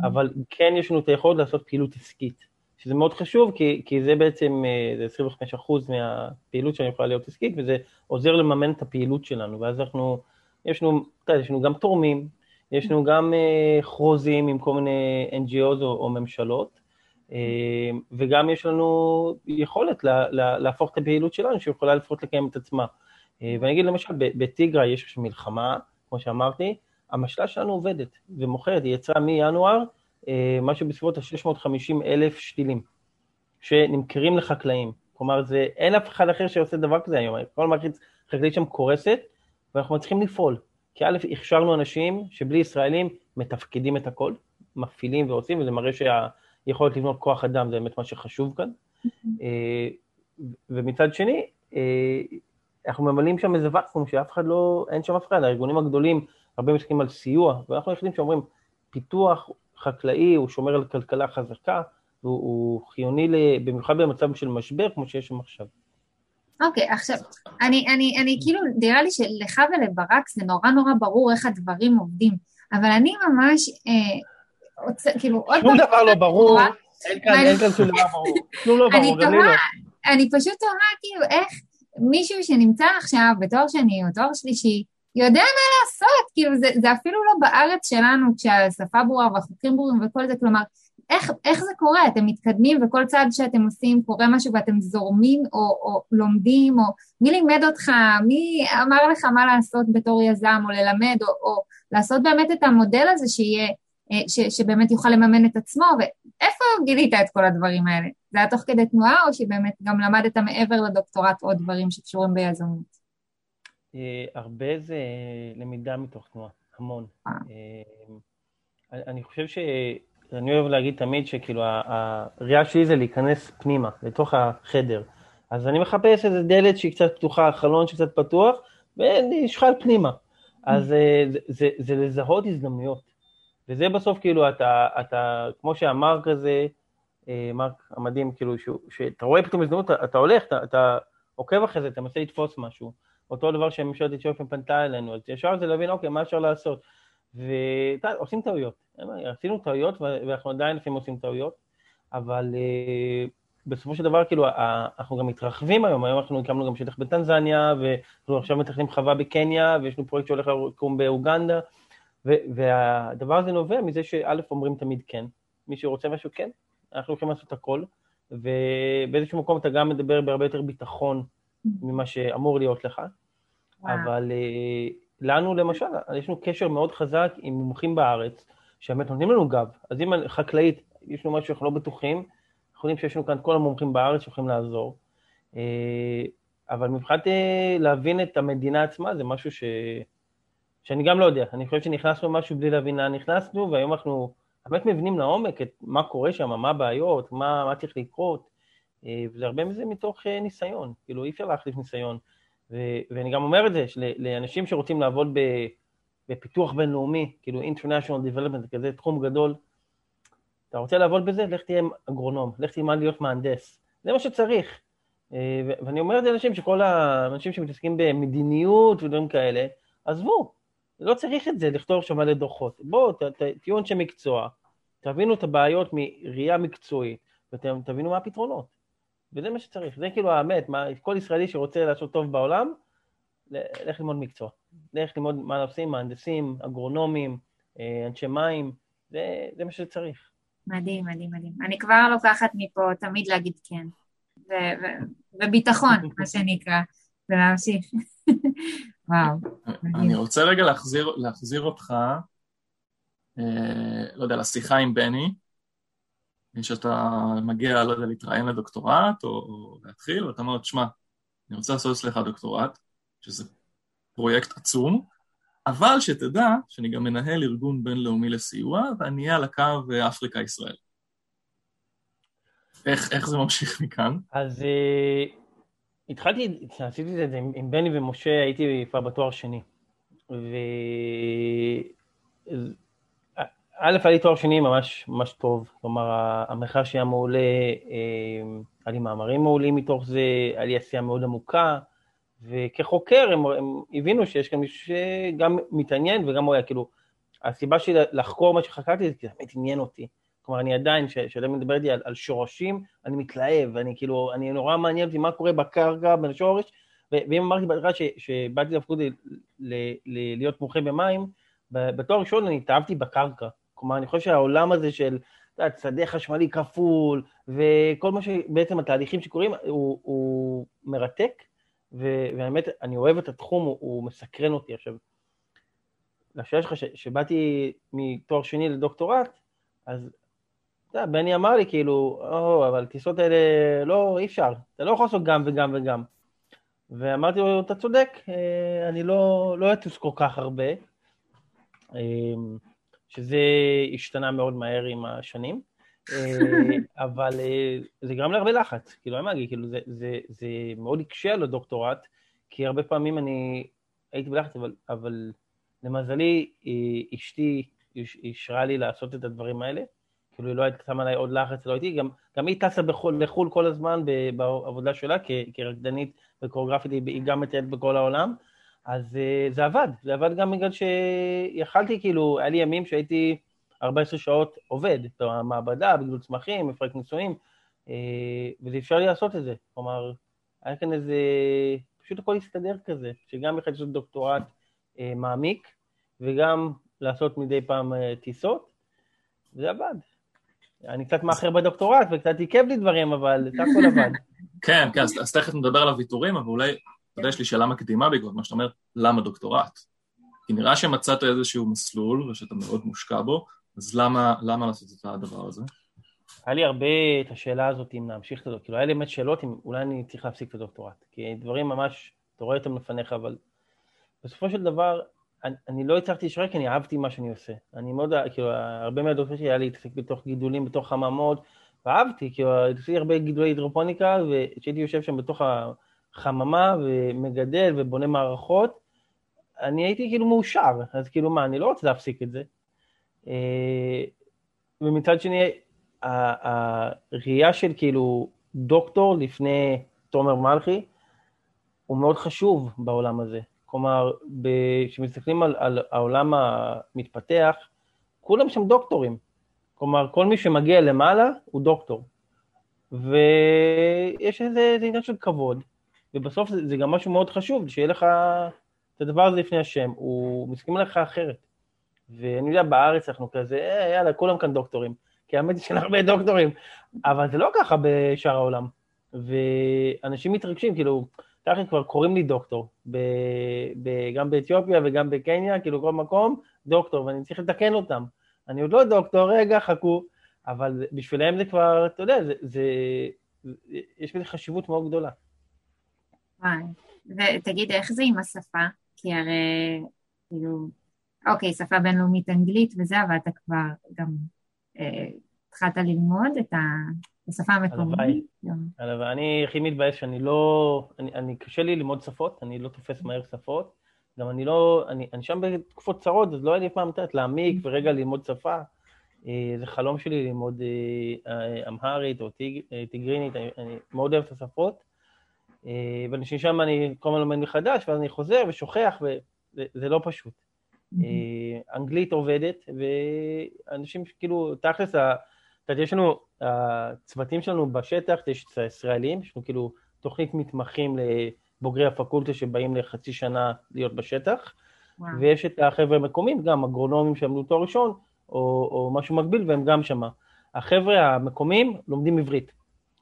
Speaker 1: אבל כן יש לנו את היכולת לעשות פעילות עסקית. שזה מאוד חשוב, כי, כי זה בעצם, אה, זה 25% מהפעילות שאני יכולה להיות עסקית, וזה עוזר לממן את הפעילות שלנו, ואז אנחנו, יש לנו, יש לנו גם תורמים, יש לנו גם uh, חוזים עם כל מיני NGOs או, או ממשלות, uh, וגם יש לנו יכולת לה, לה, להפוך את הפעילות שלנו, שיכולה לפחות לקיים את עצמה. Uh, ואני אגיד למשל, בטיגרה יש עכשיו מלחמה, כמו שאמרתי, המשלה שלנו עובדת ומוכרת, היא יצאה מינואר אה, משהו בסביבות ה-650 אלף שתילים, שנמכרים לחקלאים. כלומר, זה, אין אף אחד אחר שעושה דבר כזה היום. כל מערכת חקלאית שם קורסת, ואנחנו מצליחים לפעול. כי א', הכשרנו אנשים שבלי ישראלים מתפקדים את הכל, מפעילים ועושים, וזה מראה שהיכולת לבנות כוח אדם זה באמת מה שחשוב כאן. אה, ומצד שני, אה, אנחנו ממלאים שם איזה ואקום שאף אחד לא, אין שם אף אחד, הארגונים הגדולים הרבה מסתכלים על סיוע, ואנחנו היחידים שאומרים, פיתוח חקלאי, הוא שומר על כלכלה חזקה, והוא חיוני במיוחד במצב של משבר כמו שיש שם עכשיו.
Speaker 3: אוקיי, okay, עכשיו, אני, אני, אני כאילו, נראה לי שלך ולברק זה נורא נורא ברור איך הדברים עובדים, אבל אני ממש, אה, רוצה, כאילו, עוד
Speaker 1: פעם... שום דבר לא ברור, אין כאן, אין כאן שום דבר ברור, <laughs> שום לא ברור, גם לי לא.
Speaker 3: אני פשוט תוהה, כאילו, איך מישהו שנמצא עכשיו בתואר שני או תואר שלישי, יודע מה לעשות, כאילו זה, זה אפילו לא בארץ שלנו כשהשפה ברורה והחוקים ברורים וכל זה, כלומר, איך, איך זה קורה? אתם מתקדמים וכל צעד שאתם עושים קורה משהו ואתם זורמים או, או לומדים, או מי לימד אותך, מי אמר לך מה לעשות בתור יזם, או ללמד, או, או לעשות באמת את המודל הזה שיהיה ש, שבאמת יוכל לממן את עצמו, ואיפה גילית את כל הדברים האלה? זה היה תוך כדי תנועה, או שבאמת גם למדת מעבר לדוקטורט עוד דברים שקשורים ביזמות?
Speaker 1: הרבה זה למידה מתוך תנועה, המון. אני חושב ש... אני אוהב להגיד תמיד שכאילו הראייה שלי זה להיכנס פנימה, לתוך החדר. אז אני מחפש איזה דלת שהיא קצת פתוחה, חלון שקצת פתוח, ונשחל פנימה. אז אה, זה, זה, זה לזהות הזדמנויות. וזה בסוף כאילו, אתה, אתה כמו שאמר כזה, אה, מרק המדהים, כאילו, שאתה רואה פתאום הזדמנות, אתה, אתה הולך, אתה, אתה עוקב אחרי זה, אתה מנסה לתפוס משהו. אותו דבר שממשלת אתיופיה פנתה אלינו, אז ישר זה להבין, אוקיי, מה אפשר לעשות? ועושים טעויות. עשינו טעויות ואנחנו עדיין לפעמים עושים טעויות, אבל uh, בסופו של דבר, כאילו, אנחנו גם מתרחבים היום, היום אנחנו הקמנו גם שטח בטנזניה, ואנחנו עכשיו מתכננים חווה בקניה, ויש לנו פרויקט שהולך לקום באוגנדה, והדבר הזה נובע מזה שא' אומרים תמיד כן, מי שרוצה משהו כן, אנחנו הולכים לעשות הכל, ובאיזשהו מקום אתה גם מדבר בהרבה יותר ביטחון ממה שאמור להיות לך, אבל... Uh, לנו למשל, יש לנו קשר מאוד חזק עם מומחים בארץ, שבאמת נותנים לנו גב. אז אם חקלאית, יש לנו משהו שאנחנו לא בטוחים, אנחנו יודעים שיש לנו כאן כל המומחים בארץ שיכולים לעזור. אה, אבל מבחינת אה, להבין את המדינה עצמה, זה משהו ש... שאני גם לא יודע. אני חושב שנכנסנו משהו בלי להבין לאן נכנסנו, והיום אנחנו באמת מבינים לעומק את מה קורה שם, מה הבעיות, מה, מה צריך לקרות, אה, וזה הרבה מזה מתוך ניסיון. כאילו, אי אפשר להחליף ניסיון. ו- ואני גם אומר את זה לאנשים שרוצים לעבוד בפיתוח בינלאומי, כאילו International Development, כזה תחום גדול, אתה רוצה לעבוד בזה? לך תהיה אגרונום, לך תלמד להיות מהנדס, זה מה שצריך. אה, ואני אומר את זה לאנשים שכל האנשים שמתעסקים במדיניות ודברים כאלה, עזבו, לא צריך את זה לכתוב שם מלא דוחות. בואו, תהיו אנשי מקצוע, תבינו את הבעיות מראייה מקצועית, ותבינו מה הפתרונות. וזה מה שצריך, זה כאילו האמת, מה, כל ישראלי שרוצה לעשות טוב בעולם, לך ללמוד מקצוע. לך ללמוד מה עושים, מהנדסים, אגרונומים, אה, אנשי מים, זה, זה מה שצריך.
Speaker 3: מדהים, מדהים, מדהים. אני כבר לוקחת מפה תמיד להגיד כן. ו- ו- וביטחון, מה שנקרא, ולהמשיך. <laughs> וואו.
Speaker 2: אני רוצה רגע להחזיר, להחזיר אותך, אה, לא יודע, לשיחה עם בני. שאתה מגיע, לא יודע, להתראיין לדוקטורט או, או להתחיל, ואתה אומר, תשמע, אני רוצה לעשות אצלך דוקטורט, שזה פרויקט עצום, אבל שתדע שאני גם מנהל ארגון בינלאומי לסיוע, ואני אהיה על הקו אפריקה-ישראל. איך, איך זה ממשיך מכאן?
Speaker 1: אז uh, התחלתי, עשיתי את זה עם, עם בני ומשה, הייתי כבר בתואר שני. ו... א', היה לי תואר שני ממש ממש טוב, כלומר, המחקר שלי היה מעולה, אה, היה לי מאמרים מעולים מתוך זה, היה לי עשייה מאוד עמוקה, וכחוקר הם, הם הבינו שיש כאן מישהו שגם מתעניין וגם הוא היה, כאילו, הסיבה שלי לחקור מה שחקרתי זה כי זה באמת עניין אותי. כלומר, אני עדיין, כשאתה מדבר איתי על, על שורשים, אני מתלהב, אני כאילו, אני נורא מעניין אותי מה קורה בקרקע, בין השורש, ואם אמרתי בהתחלה שבאתי לפקודי להיות מומחה במים, בתואר ראשון אני התאהבתי בקרקע. כלומר, אני חושב שהעולם הזה של, יודעת, שדה חשמלי כפול, וכל מה שבעצם התהליכים שקורים, הוא, הוא מרתק, והאמת, אני אוהב את התחום, הוא, הוא מסקרן אותי. עכשיו, לשאלה שלך, שבאתי מתואר שני לדוקטורט, אז אתה יודע, בני אמר לי כאילו, או, אבל טיסות האלה, לא, אי אפשר, אתה לא יכול לעשות גם וגם וגם. ואמרתי לו, אתה צודק, אה, אני לא, לא אטוס כל כך הרבה. שזה השתנה מאוד מהר עם השנים, אה, <laughs> אבל אה, זה גרם להרבה לחץ, כאילו, אין מה להגיד, כאילו, זה, זה, זה מאוד הקשה על הדוקטורט, כי הרבה פעמים אני הייתי בלחץ, אבל, אבל למזלי, אה, אשתי אישרה לי לעשות את הדברים האלה, כאילו, היא לא הייתה שמה עליי עוד לחץ, לא הייתי, גם, גם היא טסה בחול, לחו"ל כל הזמן בעבודה שלה, כרקדנית וקוריאוגרפית, היא גם מטיילת בכל העולם, אז uh, זה עבד, זה עבד גם בגלל שיכלתי, כאילו, היה לי ימים שהייתי 14 שעות עובד במעבדה, בגדול צמחים, מפרק ניסויים, uh, וזה אפשר לי לעשות את זה. כלומר, היה כאן איזה, פשוט הכל הסתדר כזה, שגם יכולתי לעשות דוקטורט uh, מעמיק, וגם לעשות מדי פעם טיסות, וזה עבד. אני קצת מאחר בדוקטורט וקצת עיכב לי דברים, אבל זה הכל עבד.
Speaker 2: כן, כן, אז תכף נדבר על הוויתורים, אבל אולי יודע, יש לי שאלה מקדימה בעקבות מה שאתה אומר, למה דוקטורט? כי נראה שמצאת איזשהו מסלול ושאתה מאוד מושקע בו, אז למה, למה לעשות את הדבר הזה?
Speaker 1: היה לי הרבה את השאלה הזאת אם להמשיך את הדוקטורט, כאילו היה לי באמת שאלות אם אולי אני צריך להפסיק את הדוקטורט, כי דברים ממש, אתה רואה אותם לפניך, אבל בסופו של דבר, אני, אני לא הצלחתי להישאר כי אני אהבתי מה שאני עושה. אני מאוד, כאילו, הרבה מהדוקטורט שלי היה להתעסק בתוך גידולים, בתוך חממות, ואהבתי, כאילו, עשיתי הרבה גידולי הידרופוניקה, וכשהייתי יושב שם בתוך החממה ומגדל ובונה מערכות, אני הייתי כאילו מאושר, אז כאילו מה, אני לא רוצה להפסיק את זה. אה, ומצד שני, הראייה של כאילו דוקטור לפני תומר מלכי הוא מאוד חשוב בעולם הזה. כלומר, כשמסתכלים על, על העולם המתפתח, כולם שם דוקטורים. כלומר, כל מי שמגיע למעלה הוא דוקטור. ויש איזה עניין של כבוד, ובסוף זה, זה גם משהו מאוד חשוב, שיהיה לך את הדבר הזה לפני השם, הוא מסכים לך אחרת. ואני יודע, בארץ אנחנו כזה, אה, יאללה, כולם כאן דוקטורים. כי האמת היא שאין הרבה דוקטורים, אבל זה לא ככה בשאר העולם. ואנשים מתרגשים, כאילו, ככה כבר קוראים לי דוקטור, ב, ב, גם באתיופיה וגם בקניה, כאילו כל מקום, דוקטור, ואני צריך לתקן אותם. אני עוד לא דוקטור, רגע, חכו, אבל בשבילם זה כבר, אתה יודע, זה, זה, יש בזה חשיבות מאוד גדולה.
Speaker 3: וואי, ותגיד, איך זה עם השפה? כי הרי, כאילו, אוקיי, שפה בינלאומית אנגלית וזה, אבל אתה כבר גם אה, התחלת ללמוד את השפה המקומית?
Speaker 1: הלוואי. אני הכי מתבאס שאני לא... אני, אני קשה לי ללמוד שפות, אני לא תופס מהר שפות. גם אני לא... אני, אני שם בתקופות צרות, אז לא היה לי פעם לתת להעמיק ורגע ללמוד שפה. אה, זה חלום שלי ללמוד אה, אמהרית או טיג, טיגרינית, אני, אני מאוד אוהב את השפות. ושם אני כל הזמן לומד מחדש, ואז אני חוזר ושוכח, וזה לא פשוט. אה, אנגלית עובדת, ואנשים כאילו, תכלס, יש לנו, הצוותים שלנו בשטח, יש את הישראלים, יש לנו כאילו תוכנית מתמחים לבוגרי הפקולטה שבאים לחצי שנה להיות בשטח, וואו. ויש את החבר'ה המקומיים, גם אגרונומים שעמדו תואר ראשון, או, או משהו מקביל, והם גם שמה. החבר'ה המקומיים לומדים עברית.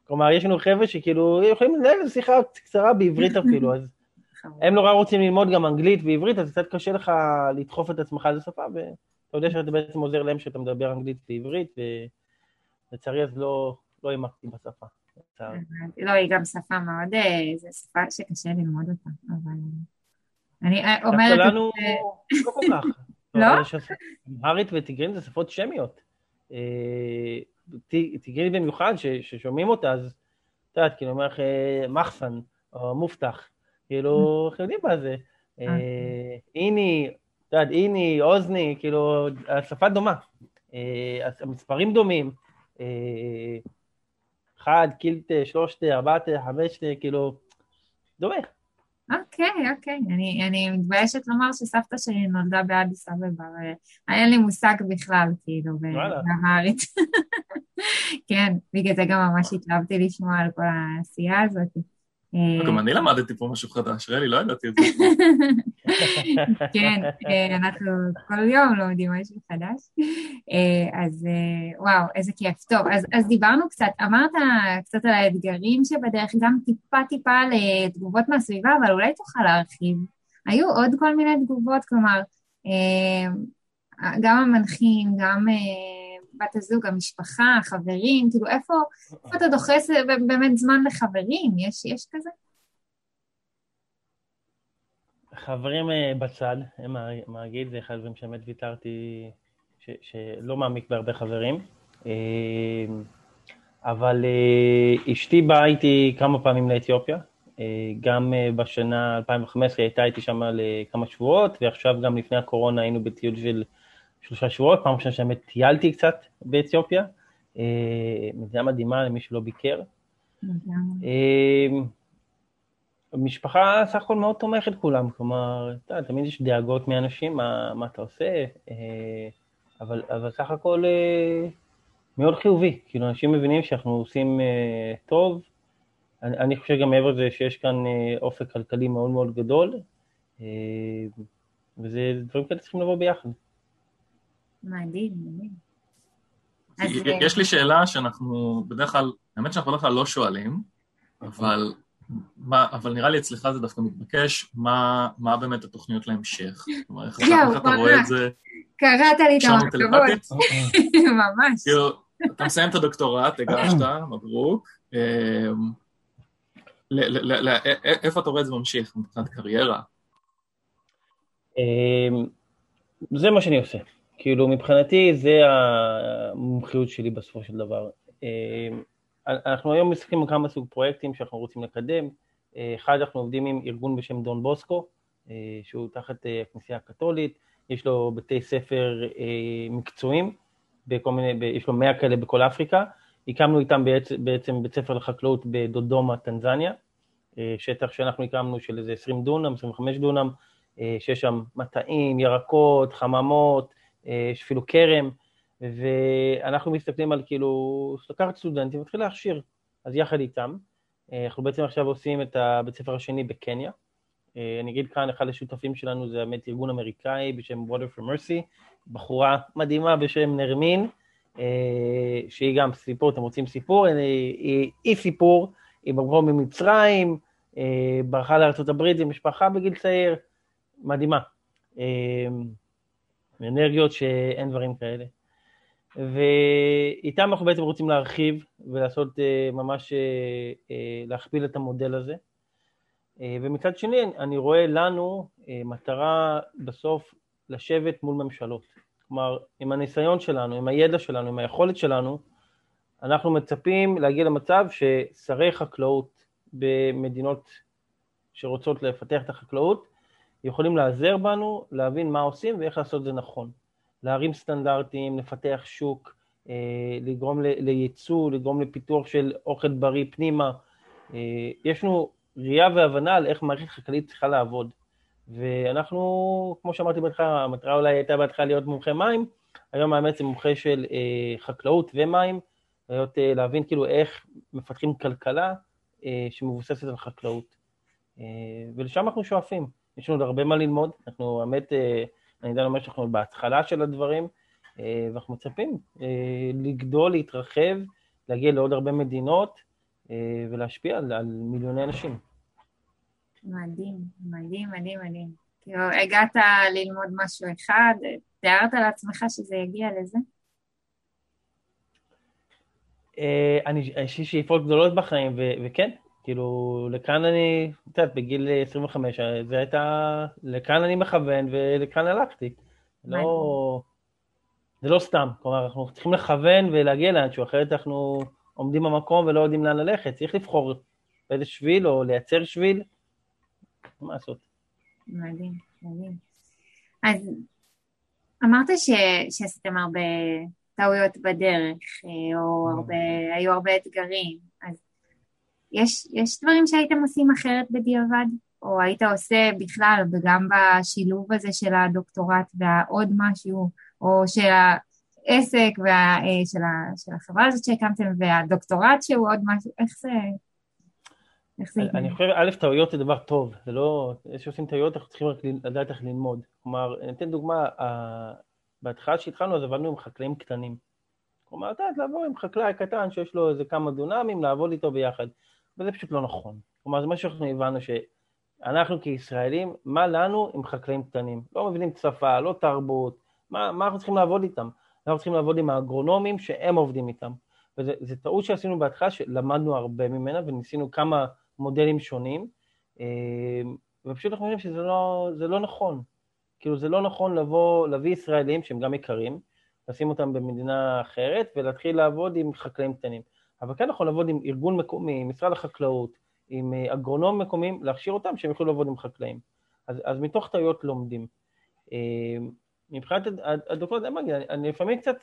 Speaker 1: כלומר, יש לנו חבר'ה שכאילו יכולים לנהל שיחה קצרה בעברית <laughs> אפילו, אז הם נורא רוצים ללמוד גם אנגלית ועברית, אז קצת קשה לך לדחוף את עצמך לשפה, ואתה יודע שאתה בעצם עוזר להם שאתה מדבר אנגלית ועברית, ולצערי אז לא, לא העמקתי בשפה.
Speaker 3: לא, היא גם שפה מאוד, אה, זו שפה שקשה ללמוד אותה, אבל... אני אה, אומרת...
Speaker 1: דווקא לנו לא כל כך. <laughs>
Speaker 3: לא?
Speaker 1: אמהרית וטיגרין זה שפות שמיות. אה, טיגרינית במיוחד, ששומעים אותה, אז את יודעת, כאילו, אומר לך מחסן, או מובטח. כאילו, <laughs> אנחנו יודעים מה זה. אה, אה, איני, את יודעת, איני, אוזני, כאילו, השפה דומה. אה, המספרים דומים. אחד, קילטה, שלושתה, ארבעתה, חמשתה, כאילו, דומה.
Speaker 3: אוקיי, אוקיי. אני, אני מתביישת לומר שסבתא שלי נולדה באדיס אבבה, ואין לי מושג בכלל, כאילו, באמהרית. <laughs> כן, בגלל זה גם ממש התלהבתי לשמוע על כל העשייה הזאת.
Speaker 2: אה, גם אני למדתי פה משהו חדש, רלי, לא ידעתי את זה. <laughs>
Speaker 3: כן, אה, אנחנו כל יום לומדים משהו חדש. אה, אז וואו, איזה כיף. טוב, אז, אז דיברנו קצת, אמרת קצת על האתגרים שבדרך, גם טיפה טיפה על תגובות מהסביבה, אבל אולי תוכל להרחיב. היו עוד כל מיני תגובות, כלומר, גם המנחים, גם בת הזוג, המשפחה, החברים, כאילו איפה, איפה אתה דוחס באמת זמן לחברים? יש, יש כזה?
Speaker 1: חברים אה, בצד, אין מה להגיד, זה אחד הדברים שבאמת ויתרתי, ש, שלא מעמיק בהרבה חברים. אה, אבל אה, אשתי באה איתי כמה פעמים לאתיופיה, גם בשנה 2015 היא הייתה איתי שם לכמה שבועות, ועכשיו גם לפני הקורונה היינו בטיול של שלושה שבועות, פעם ראשונה שבאמת טיילתי קצת באתיופיה, אה, מדינה מדהימה למי שלא ביקר. אה, משפחה סך הכל מאוד תומכת כולם, כלומר, אתה תמיד יש דאגות מאנשים, מה, מה אתה עושה, אה, אבל, אבל סך הכל מאוד חיובי, כאילו אנשים מבינים שאנחנו עושים טוב, אני, אני חושב גם מעבר לזה שיש כאן אופק כלכלי מאוד מאוד גדול, וזה דברים כאלה צריכים לבוא ביחד.
Speaker 3: מדהים, מדהים.
Speaker 2: יש לי שאלה שאנחנו בדרך כלל, האמת שאנחנו בדרך כלל לא שואלים, אבל, מה, אבל נראה לי אצלך זה דווקא מתבקש, מה, מה באמת התוכניות להמשך? כלומר, איך, איך אתה רואה את זה?
Speaker 3: קראת לי את המחשבות. <laughs> ממש.
Speaker 2: כאילו, אתה מסיים את הדוקטורט, הגשת, <coughs> מברוק. איפה אתה רואה את זה ממשיך מבחינת קריירה?
Speaker 1: זה מה שאני עושה. כאילו, מבחינתי זה המומחיות שלי בסופו של דבר. אנחנו היום מסתכלים על כמה סוג פרויקטים שאנחנו רוצים לקדם. אחד, אנחנו עובדים עם ארגון בשם דון בוסקו, שהוא תחת הכנסייה הקתולית, יש לו בתי ספר מקצועיים, יש לו מאה כאלה בכל אפריקה. הקמנו איתם בעצם, בעצם בית ספר לחקלאות בדודומה, טנזניה, שטח שאנחנו הקמנו של איזה 20 דונם, 25 דונם, שיש שם מטעים, ירקות, חממות, יש אפילו כרם, ואנחנו מסתכלים על כאילו, לקחת סטודנטים ולהתחיל להכשיר, אז יחד איתם. אנחנו בעצם עכשיו עושים את הבית ספר השני בקניה. אני אגיד כאן, אחד השותפים שלנו זה באמת ארגון אמריקאי בשם Water for Mercy, בחורה מדהימה בשם נרמין, שהיא גם סיפור, אתם רוצים סיפור? היא, היא סיפור, היא ברחוב ממצרים, ברחה לארה"ב עם משפחה בגיל צעיר, מדהימה. אנרגיות שאין דברים כאלה. ואיתם אנחנו בעצם רוצים להרחיב ולעשות ממש, להכפיל את המודל הזה. ומצד שני, אני רואה לנו מטרה בסוף לשבת מול ממשלות. כלומר, עם הניסיון שלנו, עם הידע שלנו, עם היכולת שלנו, אנחנו מצפים להגיע למצב ששרי חקלאות במדינות שרוצות לפתח את החקלאות, יכולים לעזר בנו להבין מה עושים ואיך לעשות את זה נכון. להרים סטנדרטים, לפתח שוק, לגרום לייצוא, לגרום לפיתוח של אוכל בריא פנימה. יש לנו ראייה והבנה על איך מערכת חקלאית צריכה לעבוד. ואנחנו, כמו שאמרתי בהתחלה, המטרה אולי הייתה בהתחלה להיות מומחה מים, היום האמת זה מומחה של אה, חקלאות ומים, להיות, אה, להבין כאילו איך מפתחים כלכלה אה, שמבוססת על חקלאות. אה, ולשם אנחנו שואפים. יש לנו עוד הרבה מה ללמוד, אנחנו, האמת, אה, אני יודע לומר שאנחנו בהתחלה של הדברים, אה, ואנחנו מצפים אה, לגדול, להתרחב, להגיע לעוד הרבה מדינות ולהשפיע על, על מיליוני אנשים.
Speaker 3: מדהים, מדהים, מדהים, מדהים. כאילו, הגעת ללמוד משהו אחד, תיארת לעצמך שזה יגיע לזה?
Speaker 1: אני, יש לי שאיפות גדולות בחיים, וכן, כאילו, לכאן אני, את יודעת, בגיל 25, זה הייתה, לכאן אני מכוון ולכאן הלכתי. לא, זה לא סתם, כלומר, אנחנו צריכים לכוון ולהגיע לאנשהו, אחרת אנחנו עומדים במקום ולא יודעים לאן ללכת. צריך לבחור באיזה שביל או לייצר שביל, מה לעשות.
Speaker 3: מדהים, מדהים. אז אמרת ש... שעשיתם הרבה טעויות בדרך, או הרבה, היו הרבה אתגרים, יש, יש דברים שהייתם עושים אחרת בדיעבד? או היית עושה בכלל, וגם בשילוב הזה של הדוקטורט והעוד משהו, או של העסק וה, של, ה, של החברה הזאת שהקמתם והדוקטורט שהוא עוד משהו, איך זה...
Speaker 1: אני חושב, א', טעויות זה דבר טוב, זה לא, אלה שעושים טעויות, אנחנו צריכים רק לדעת איך ללמוד. כלומר, אני אתן דוגמה, בהתחלה שהתחלנו אז עבדנו עם חקלאים קטנים. כלומר, אתה יודע, לעבור עם חקלאי קטן שיש לו איזה כמה דונמים, לעבוד איתו ביחד. וזה פשוט לא נכון. כלומר, זה מה שאנחנו הבנו, שאנחנו כישראלים, מה לנו עם חקלאים קטנים? לא מבינים שפה, לא תרבות, מה, מה אנחנו צריכים לעבוד איתם? אנחנו צריכים לעבוד עם האגרונומים שהם עובדים איתם. וזו טעות שעשינו בהתחלה, שלמדנו הרבה ממנה וניסינו כמה מודלים שונים, ופשוט אנחנו חושבים שזה לא, לא נכון. כאילו זה לא נכון לבוא, להביא ישראלים שהם גם יקרים, לשים אותם במדינה אחרת ולהתחיל לעבוד עם חקלאים קטנים. אבל כן יכול לעבוד עם ארגון מקומי, עם משרד החקלאות, עם אגרונום מקומיים, להכשיר אותם שהם יוכלו לעבוד עם חקלאים. אז, אז מתוך טעויות לומדים. מבחינת הדוקטורט, אני, אני לפעמים קצת,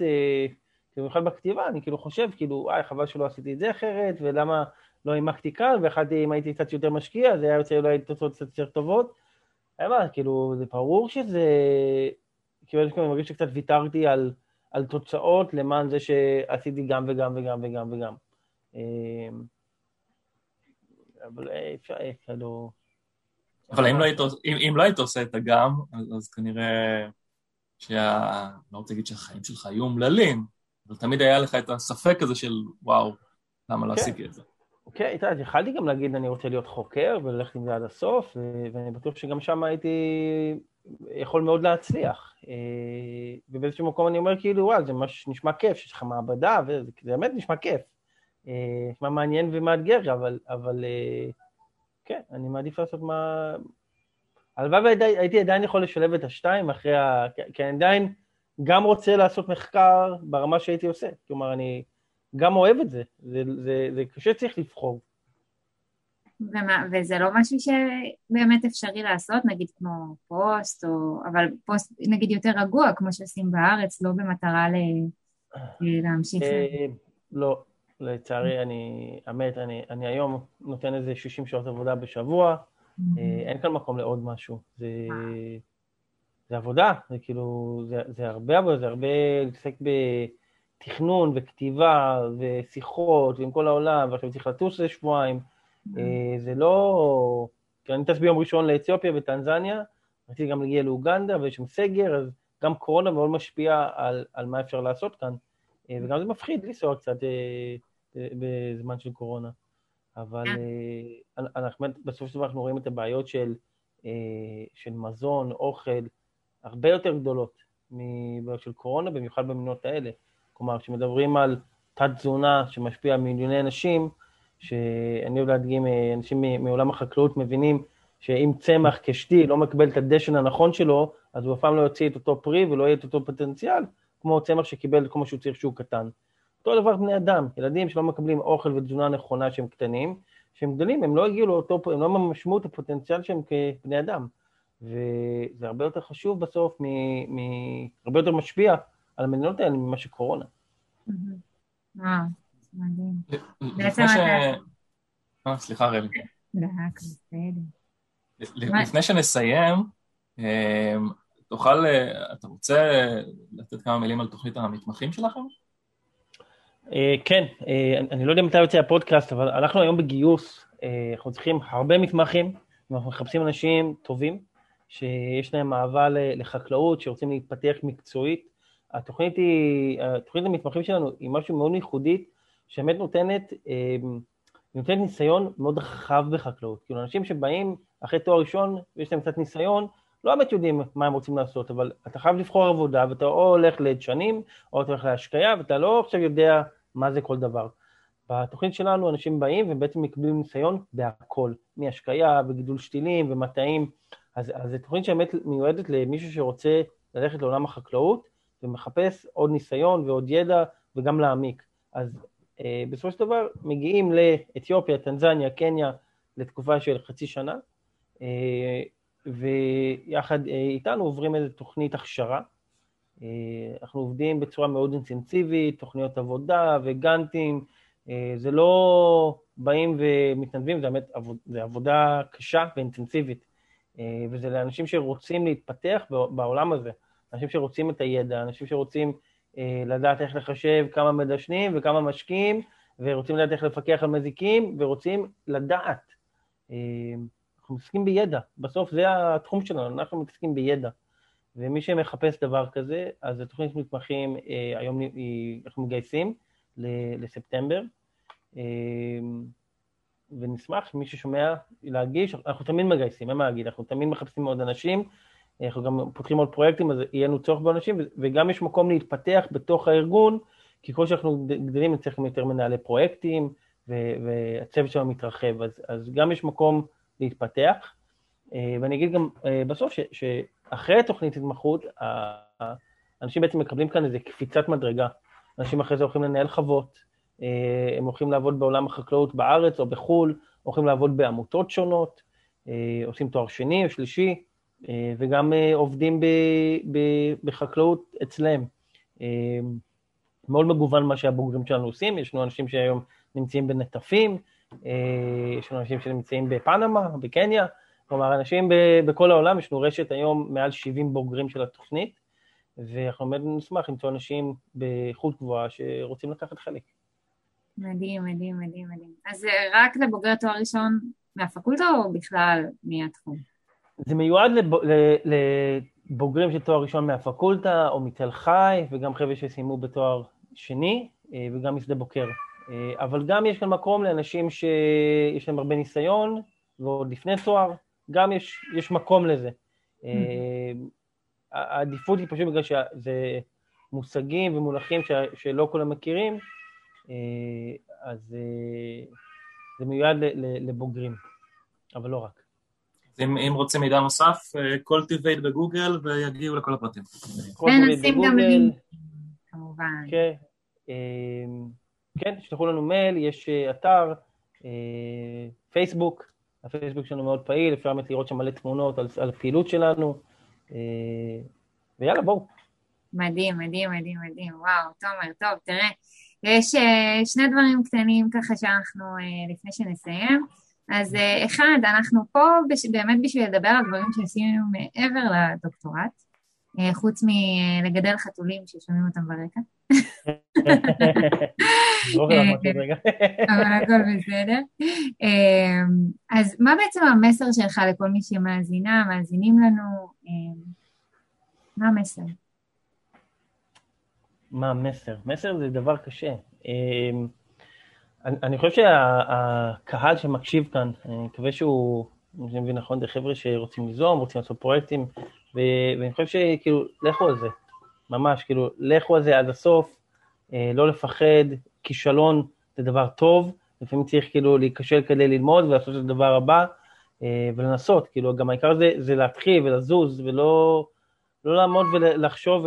Speaker 1: במיוחד בכתיבה, אני כאילו חושב, כאילו, וואי, חבל שלא עשיתי את זה אחרת, ולמה לא העמקתי כאן, ואחד, אם הייתי קצת יותר משקיע, זה היה יוצא אולי תוצאות קצת יותר טובות. אבל כאילו, זה ברור שזה... כאילו, אני מרגיש שקצת ויתרתי על, על תוצאות למען זה שעשיתי גם וגם וגם וגם וגם. אמ, אבל אפשר, כאילו...
Speaker 2: אבל אם לא היית, אם, אם לא היית עושה את הגם, אז, אז כנראה שה... לא רוצה להגיד שהחיים שלך היו אומללים, אבל תמיד היה לך את הספק הזה של וואו, למה לא כן. עשיתי את זה.
Speaker 1: אוקיי, אתה יודע, יכלתי גם להגיד אני רוצה להיות חוקר וללכת עם זה עד הסוף, ואני בטוח שגם שם הייתי יכול מאוד להצליח. אה, ובאיזשהו מקום אני אומר כאילו, וואל, זה ממש נשמע כיף, שיש לך מעבדה, וזה באמת נשמע כיף. אה, נשמע מעניין ומאתגר, אבל, אבל כן, אני מעדיף לעשות מה... הלוואי והייתי עדיין יכול לשלב את השתיים אחרי ה... כי אני עדיין גם רוצה לעשות מחקר ברמה שהייתי עושה. כלומר, אני גם אוהב את זה. זה, זה, זה קשה צריך לבחור.
Speaker 3: ומה, וזה לא משהו שבאמת אפשרי לעשות, נגיד כמו פוסט, או, אבל פוסט נגיד יותר רגוע, כמו שעושים בארץ, לא במטרה ל, להמשיך.
Speaker 1: אה, לא, לצערי, אני, האמת, אני, אני היום נותן איזה 60 שעות עבודה בשבוע, אה, אין כאן מקום לעוד משהו. זה, זה עבודה, זה כאילו, זה, זה הרבה עבודה, זה הרבה להתעסק בתכנון וכתיבה ושיחות ועם כל העולם, ועכשיו צריך לטוס לשבועיים. אה, זה לא... כי אני טס ביום ראשון לאתיופיה וטנזניה, רציתי גם להגיע לאוגנדה, ויש שם סגר, אז גם קורונה מאוד משפיעה על, על מה אפשר לעשות כאן. אה, וגם זה מפחיד לנסוע קצת בזמן של קורונה. אבל אה, אנחנו, בסופו של דבר אנחנו רואים את הבעיות של, אה, של מזון, אוכל, הרבה יותר גדולות מבעיות של קורונה, במיוחד במדינות האלה. כלומר, כשמדברים על תת-תזונה שמשפיע על מיליוני אנשים, שאני אוהב להדגים, אה, אנשים מעולם החקלאות מבינים שאם צמח קשתי לא מקבל את הדשן הנכון שלו, אז הוא אף פעם לא יוציא את אותו פרי ולא יהיה את אותו פוטנציאל, כמו צמח שקיבל כל מה שהוא צריך שהוא קטן. אותו דבר בני אדם, ילדים שלא מקבלים אוכל ותזונה נכונה כשהם קטנים, כשהם גדלים הם לא הגיעו לאותו, הם לא ממשמו את הפוטנציאל שהם כבני אדם. וזה הרבה יותר חשוב בסוף, מ, מ, הרבה יותר משפיע על המדינות האלה ממה שקורונה.
Speaker 3: וואו, מדהים.
Speaker 2: אה, סליחה רלי. לפני שנסיים, אה, תוכל, אה, אתה רוצה לתת כמה מילים על תוכנית המתמחים שלכם?
Speaker 1: אה, כן, אה, אני לא יודע מתי יוצא הפודקאסט, אבל אנחנו היום בגיוס, אה, אנחנו צריכים הרבה מתמחים, אנחנו מחפשים אנשים טובים, שיש להם אהבה לחקלאות, שרוצים להתפתח מקצועית. התוכנית היא, התוכנית המתמחים שלנו היא משהו מאוד ייחודית, שבאמת נותנת, נותנת ניסיון מאוד רחב בחקלאות. כאילו, אנשים שבאים אחרי תואר ראשון ויש להם קצת ניסיון, לא באמת יודעים מה הם רוצים לעשות, אבל אתה חייב לבחור עבודה, ואתה או הולך לדשנים, או אתה הולך להשקיה, ואתה לא עכשיו יודע מה זה כל דבר. בתוכנית שלנו אנשים באים ובעצם מקבלים ניסיון בהכל, מהשקיה וגידול שתילים ומטעים. אז, אז זו תוכנית שבאמת מיועדת למישהו שרוצה ללכת לעולם החקלאות ומחפש עוד ניסיון ועוד ידע וגם להעמיק. אז בסופו של דבר מגיעים לאתיופיה, טנזניה, קניה, לתקופה של חצי שנה, אה, ויחד אה, איתנו עוברים איזו תוכנית הכשרה. אה, אנחנו עובדים בצורה מאוד אינטנסיבית, תוכניות עבודה וגאנטים, אה, זה לא באים ומתנדבים, זה באמת עבוד, זה עבודה קשה ואינטנסיבית, וזה לאנשים שרוצים להתפתח בעולם הזה, אנשים שרוצים את הידע, אנשים שרוצים לדעת איך לחשב כמה מדשנים וכמה משקיעים, ורוצים לדעת איך לפקח על מזיקים, ורוצים לדעת. אנחנו מתעסקים בידע, בסוף זה התחום שלנו, אנחנו מתעסקים בידע. ומי שמחפש דבר כזה, אז התוכנית מתמחים, אה, היום אנחנו מגייסים לספטמבר, אה, ונשמח, מי ששומע, להגיש, אנחנו תמיד מגייסים, אין מה להגיד, אנחנו תמיד מחפשים עוד אנשים, אנחנו גם פותחים עוד פרויקטים, אז יהיה לנו צורך באנשים, וגם יש מקום להתפתח בתוך הארגון, כי כל שאנחנו גדלים, צריך יותר מנהלי פרויקטים, והצוות שלנו מתרחב, אז, אז גם יש מקום להתפתח. אה, ואני אגיד גם אה, בסוף שאחרי תוכנית התמחות, אנשים בעצם מקבלים כאן איזה קפיצת מדרגה. אנשים אחרי זה הולכים לנהל חוות, אה, הם הולכים לעבוד בעולם החקלאות בארץ או בחו"ל, הולכים לעבוד בעמותות שונות, עושים תואר שני או שלישי, וגם עובדים ב, ב, בחקלאות אצלם. מאוד מגוון מה שהבוגרים שלנו עושים, יש לנו אנשים שהיום נמצאים בנטפים, אה, יש לנו אנשים שנמצאים בפנמה, בקניה, כלומר, אנשים בכל העולם, יש לנו רשת היום מעל 70 בוגרים של התוכנית, ואנחנו באמת נשמח למצוא אנשים באיכות גבוהה שרוצים לקחת חלק.
Speaker 3: מדהים, מדהים, מדהים, מדהים. אז רק לבוגרי תואר ראשון מהפקולטה או בכלל מהתחום?
Speaker 1: זה מיועד לב... לבוגרים של תואר ראשון מהפקולטה או מתל חי, וגם חבר'ה שסיימו בתואר שני, אה, וגם משדה בוקר. אבל גם יש כאן מקום לאנשים שיש להם הרבה ניסיון, ועוד לפני תואר, גם יש, יש מקום לזה. Mm-hmm. העדיפות היא פשוט בגלל שזה מושגים ומונחים שלא כולם מכירים, אז זה מיועד לבוגרים, אבל לא רק.
Speaker 2: אם, אם רוצים מידע נוסף, CultivAid בגוגל ויגיעו לכל הפרטים.
Speaker 3: ונשים גם לינק, כמובן.
Speaker 1: כן, כן, תשלחו לנו מייל, יש אתר, פייסבוק, הפייסבוק שלנו מאוד פעיל, אפשר באמת לראות שם מלא תמונות על, על הפעילות שלנו, ויאללה, בואו.
Speaker 3: מדהים, מדהים, מדהים, מדהים, וואו, תומר, טוב, תראה, יש שני דברים קטנים ככה שאנחנו, לפני שנסיים. אז אחד, אנחנו פה בש, באמת בשביל לדבר על דברים שעשינו מעבר לדוקטורט, חוץ מלגדל חתולים ששומעים אותם ברקע. אבל הכל בסדר. אז מה בעצם המסר שלך לכל מי שמאזינה, מאזינים לנו? מה המסר?
Speaker 1: מה המסר? מסר זה דבר קשה. אני, אני חושב שהקהל שמקשיב כאן, אני מקווה שהוא, אני מבין נכון, זה חבר'ה שרוצים ליזום, רוצים לעשות פרויקטים, ואני חושב שכאילו, לכו על זה, ממש, כאילו, לכו על זה עד הסוף, לא לפחד, כישלון זה דבר טוב, לפעמים צריך כאילו להיכשל כדי ללמוד ולעשות את הדבר הבא, ולנסות, כאילו, גם העיקר זה, זה להתחיל ולזוז, ולא לא לעמוד ולחשוב,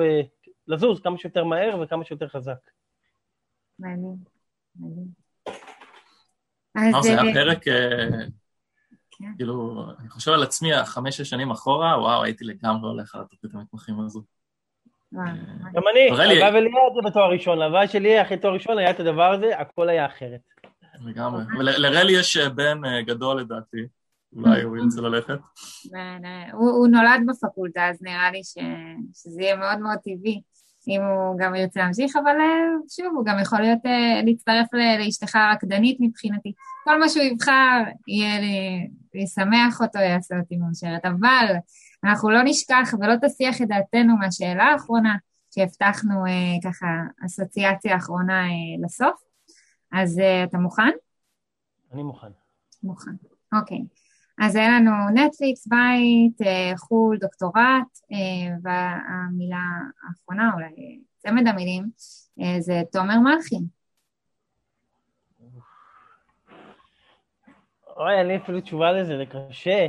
Speaker 1: לזוז כמה שיותר מהר וכמה שיותר חזק.
Speaker 3: מעניין, מעניין.
Speaker 2: אז... זה היה פרק, כן. כאילו, אני חושב על עצמי, החמש שנים אחורה, וואו, הייתי לגמרי הולך על התוכנית המתמחים הזו.
Speaker 1: גם אני, הלוואי ולי היה את זה בתואר ראשון, הלוואי שלי אחרי תואר ראשון היה את הדבר הזה, הכל היה אחרת.
Speaker 2: לגמרי. לרלי יש בן גדול לדעתי, אולי הוא ירצה ללכת.
Speaker 3: הוא נולד בפקולטה, אז נראה לי שזה יהיה מאוד מאוד טבעי. אם הוא גם ירצה להמשיך, אבל שוב, הוא גם יכול להיות, להצטרף לאשתך הרקדנית מבחינתי. כל מה שהוא יבחר, יהיה לי, ישמח אותו, יעשה אותי מאושרת. אבל אנחנו לא נשכח ולא תסיח את דעתנו מהשאלה האחרונה, שהבטחנו ככה אסוציאציה אחרונה לסוף. אז אתה מוכן?
Speaker 1: אני מוכן.
Speaker 3: מוכן, אוקיי. אז היה לנו נטפליקס, בית, חו"ל, דוקטורט, והמילה האחרונה, אולי צמד המילים, זה תומר מלכי.
Speaker 1: אוי, אין לי אפילו תשובה לזה, זה קשה.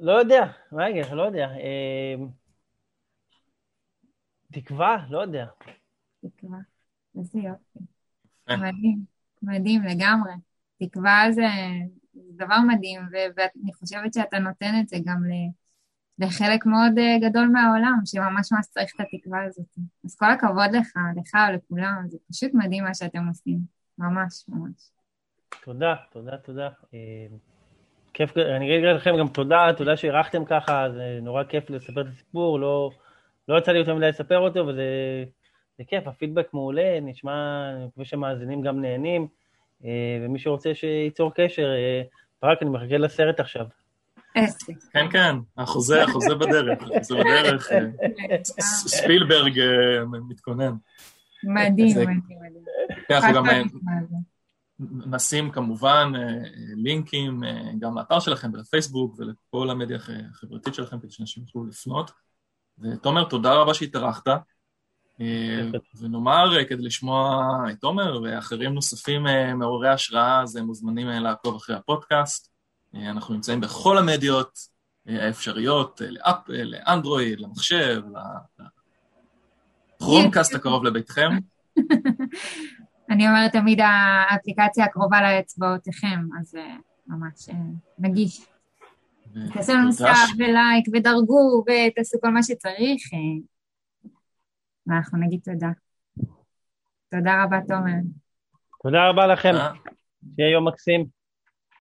Speaker 1: לא יודע, לך, לא יודע. תקווה, לא יודע.
Speaker 3: תקווה, איזה יופי. מדהים, מדהים לגמרי. תקווה זה דבר מדהים, ואני חושבת שאתה נותן את זה גם לחלק מאוד גדול מהעולם, שממש ממש צריך את התקווה הזאת. אז כל הכבוד לך, לך ולכולם, זה פשוט מדהים מה שאתם עושים, ממש ממש.
Speaker 1: תודה, תודה, תודה. כיף, אני אגיד לכם גם תודה, תודה שאירחתם ככה, זה נורא כיף לספר את הסיפור, לא, לא יצא לי יותר מדי לספר אותו, וזה זה כיף, הפידבק מעולה, נשמע, אני מקווה שמאזינים גם נהנים. ומי שרוצה שייצור קשר, ברק, אני מחכה לסרט עכשיו.
Speaker 2: כן, כן, החוזה, החוזה בדרך, החוזה בדרך, ספילברג מתכונן.
Speaker 3: מדהים, מדהים, מדהים.
Speaker 2: אנחנו גם נשים כמובן לינקים גם לאתר שלכם ולפייסבוק ולכל המדיה החברתית שלכם כדי שאנשים יוכלו לפנות. ותומר, תודה רבה שהתארחת. ונאמר, כדי לשמוע את עומר ואחרים נוספים מעוררי השראה, אז הם מוזמנים לעקוב אחרי הפודקאסט. אנחנו נמצאים בכל המדיות האפשריות, לאפל, לאנדרואיד, למחשב, לכרומקאסט הקרוב לביתכם. <laughs>
Speaker 3: אני אומרת תמיד האפליקציה הקרובה לאצבעותיכם, אז ממש נגיש. תעשו לנו סאב ולייק ודרגו ותעשו כל מה שצריך. ואנחנו נגיד תודה. תודה רבה, תומר.
Speaker 1: תודה רבה לכם. שיהיה יום מקסים.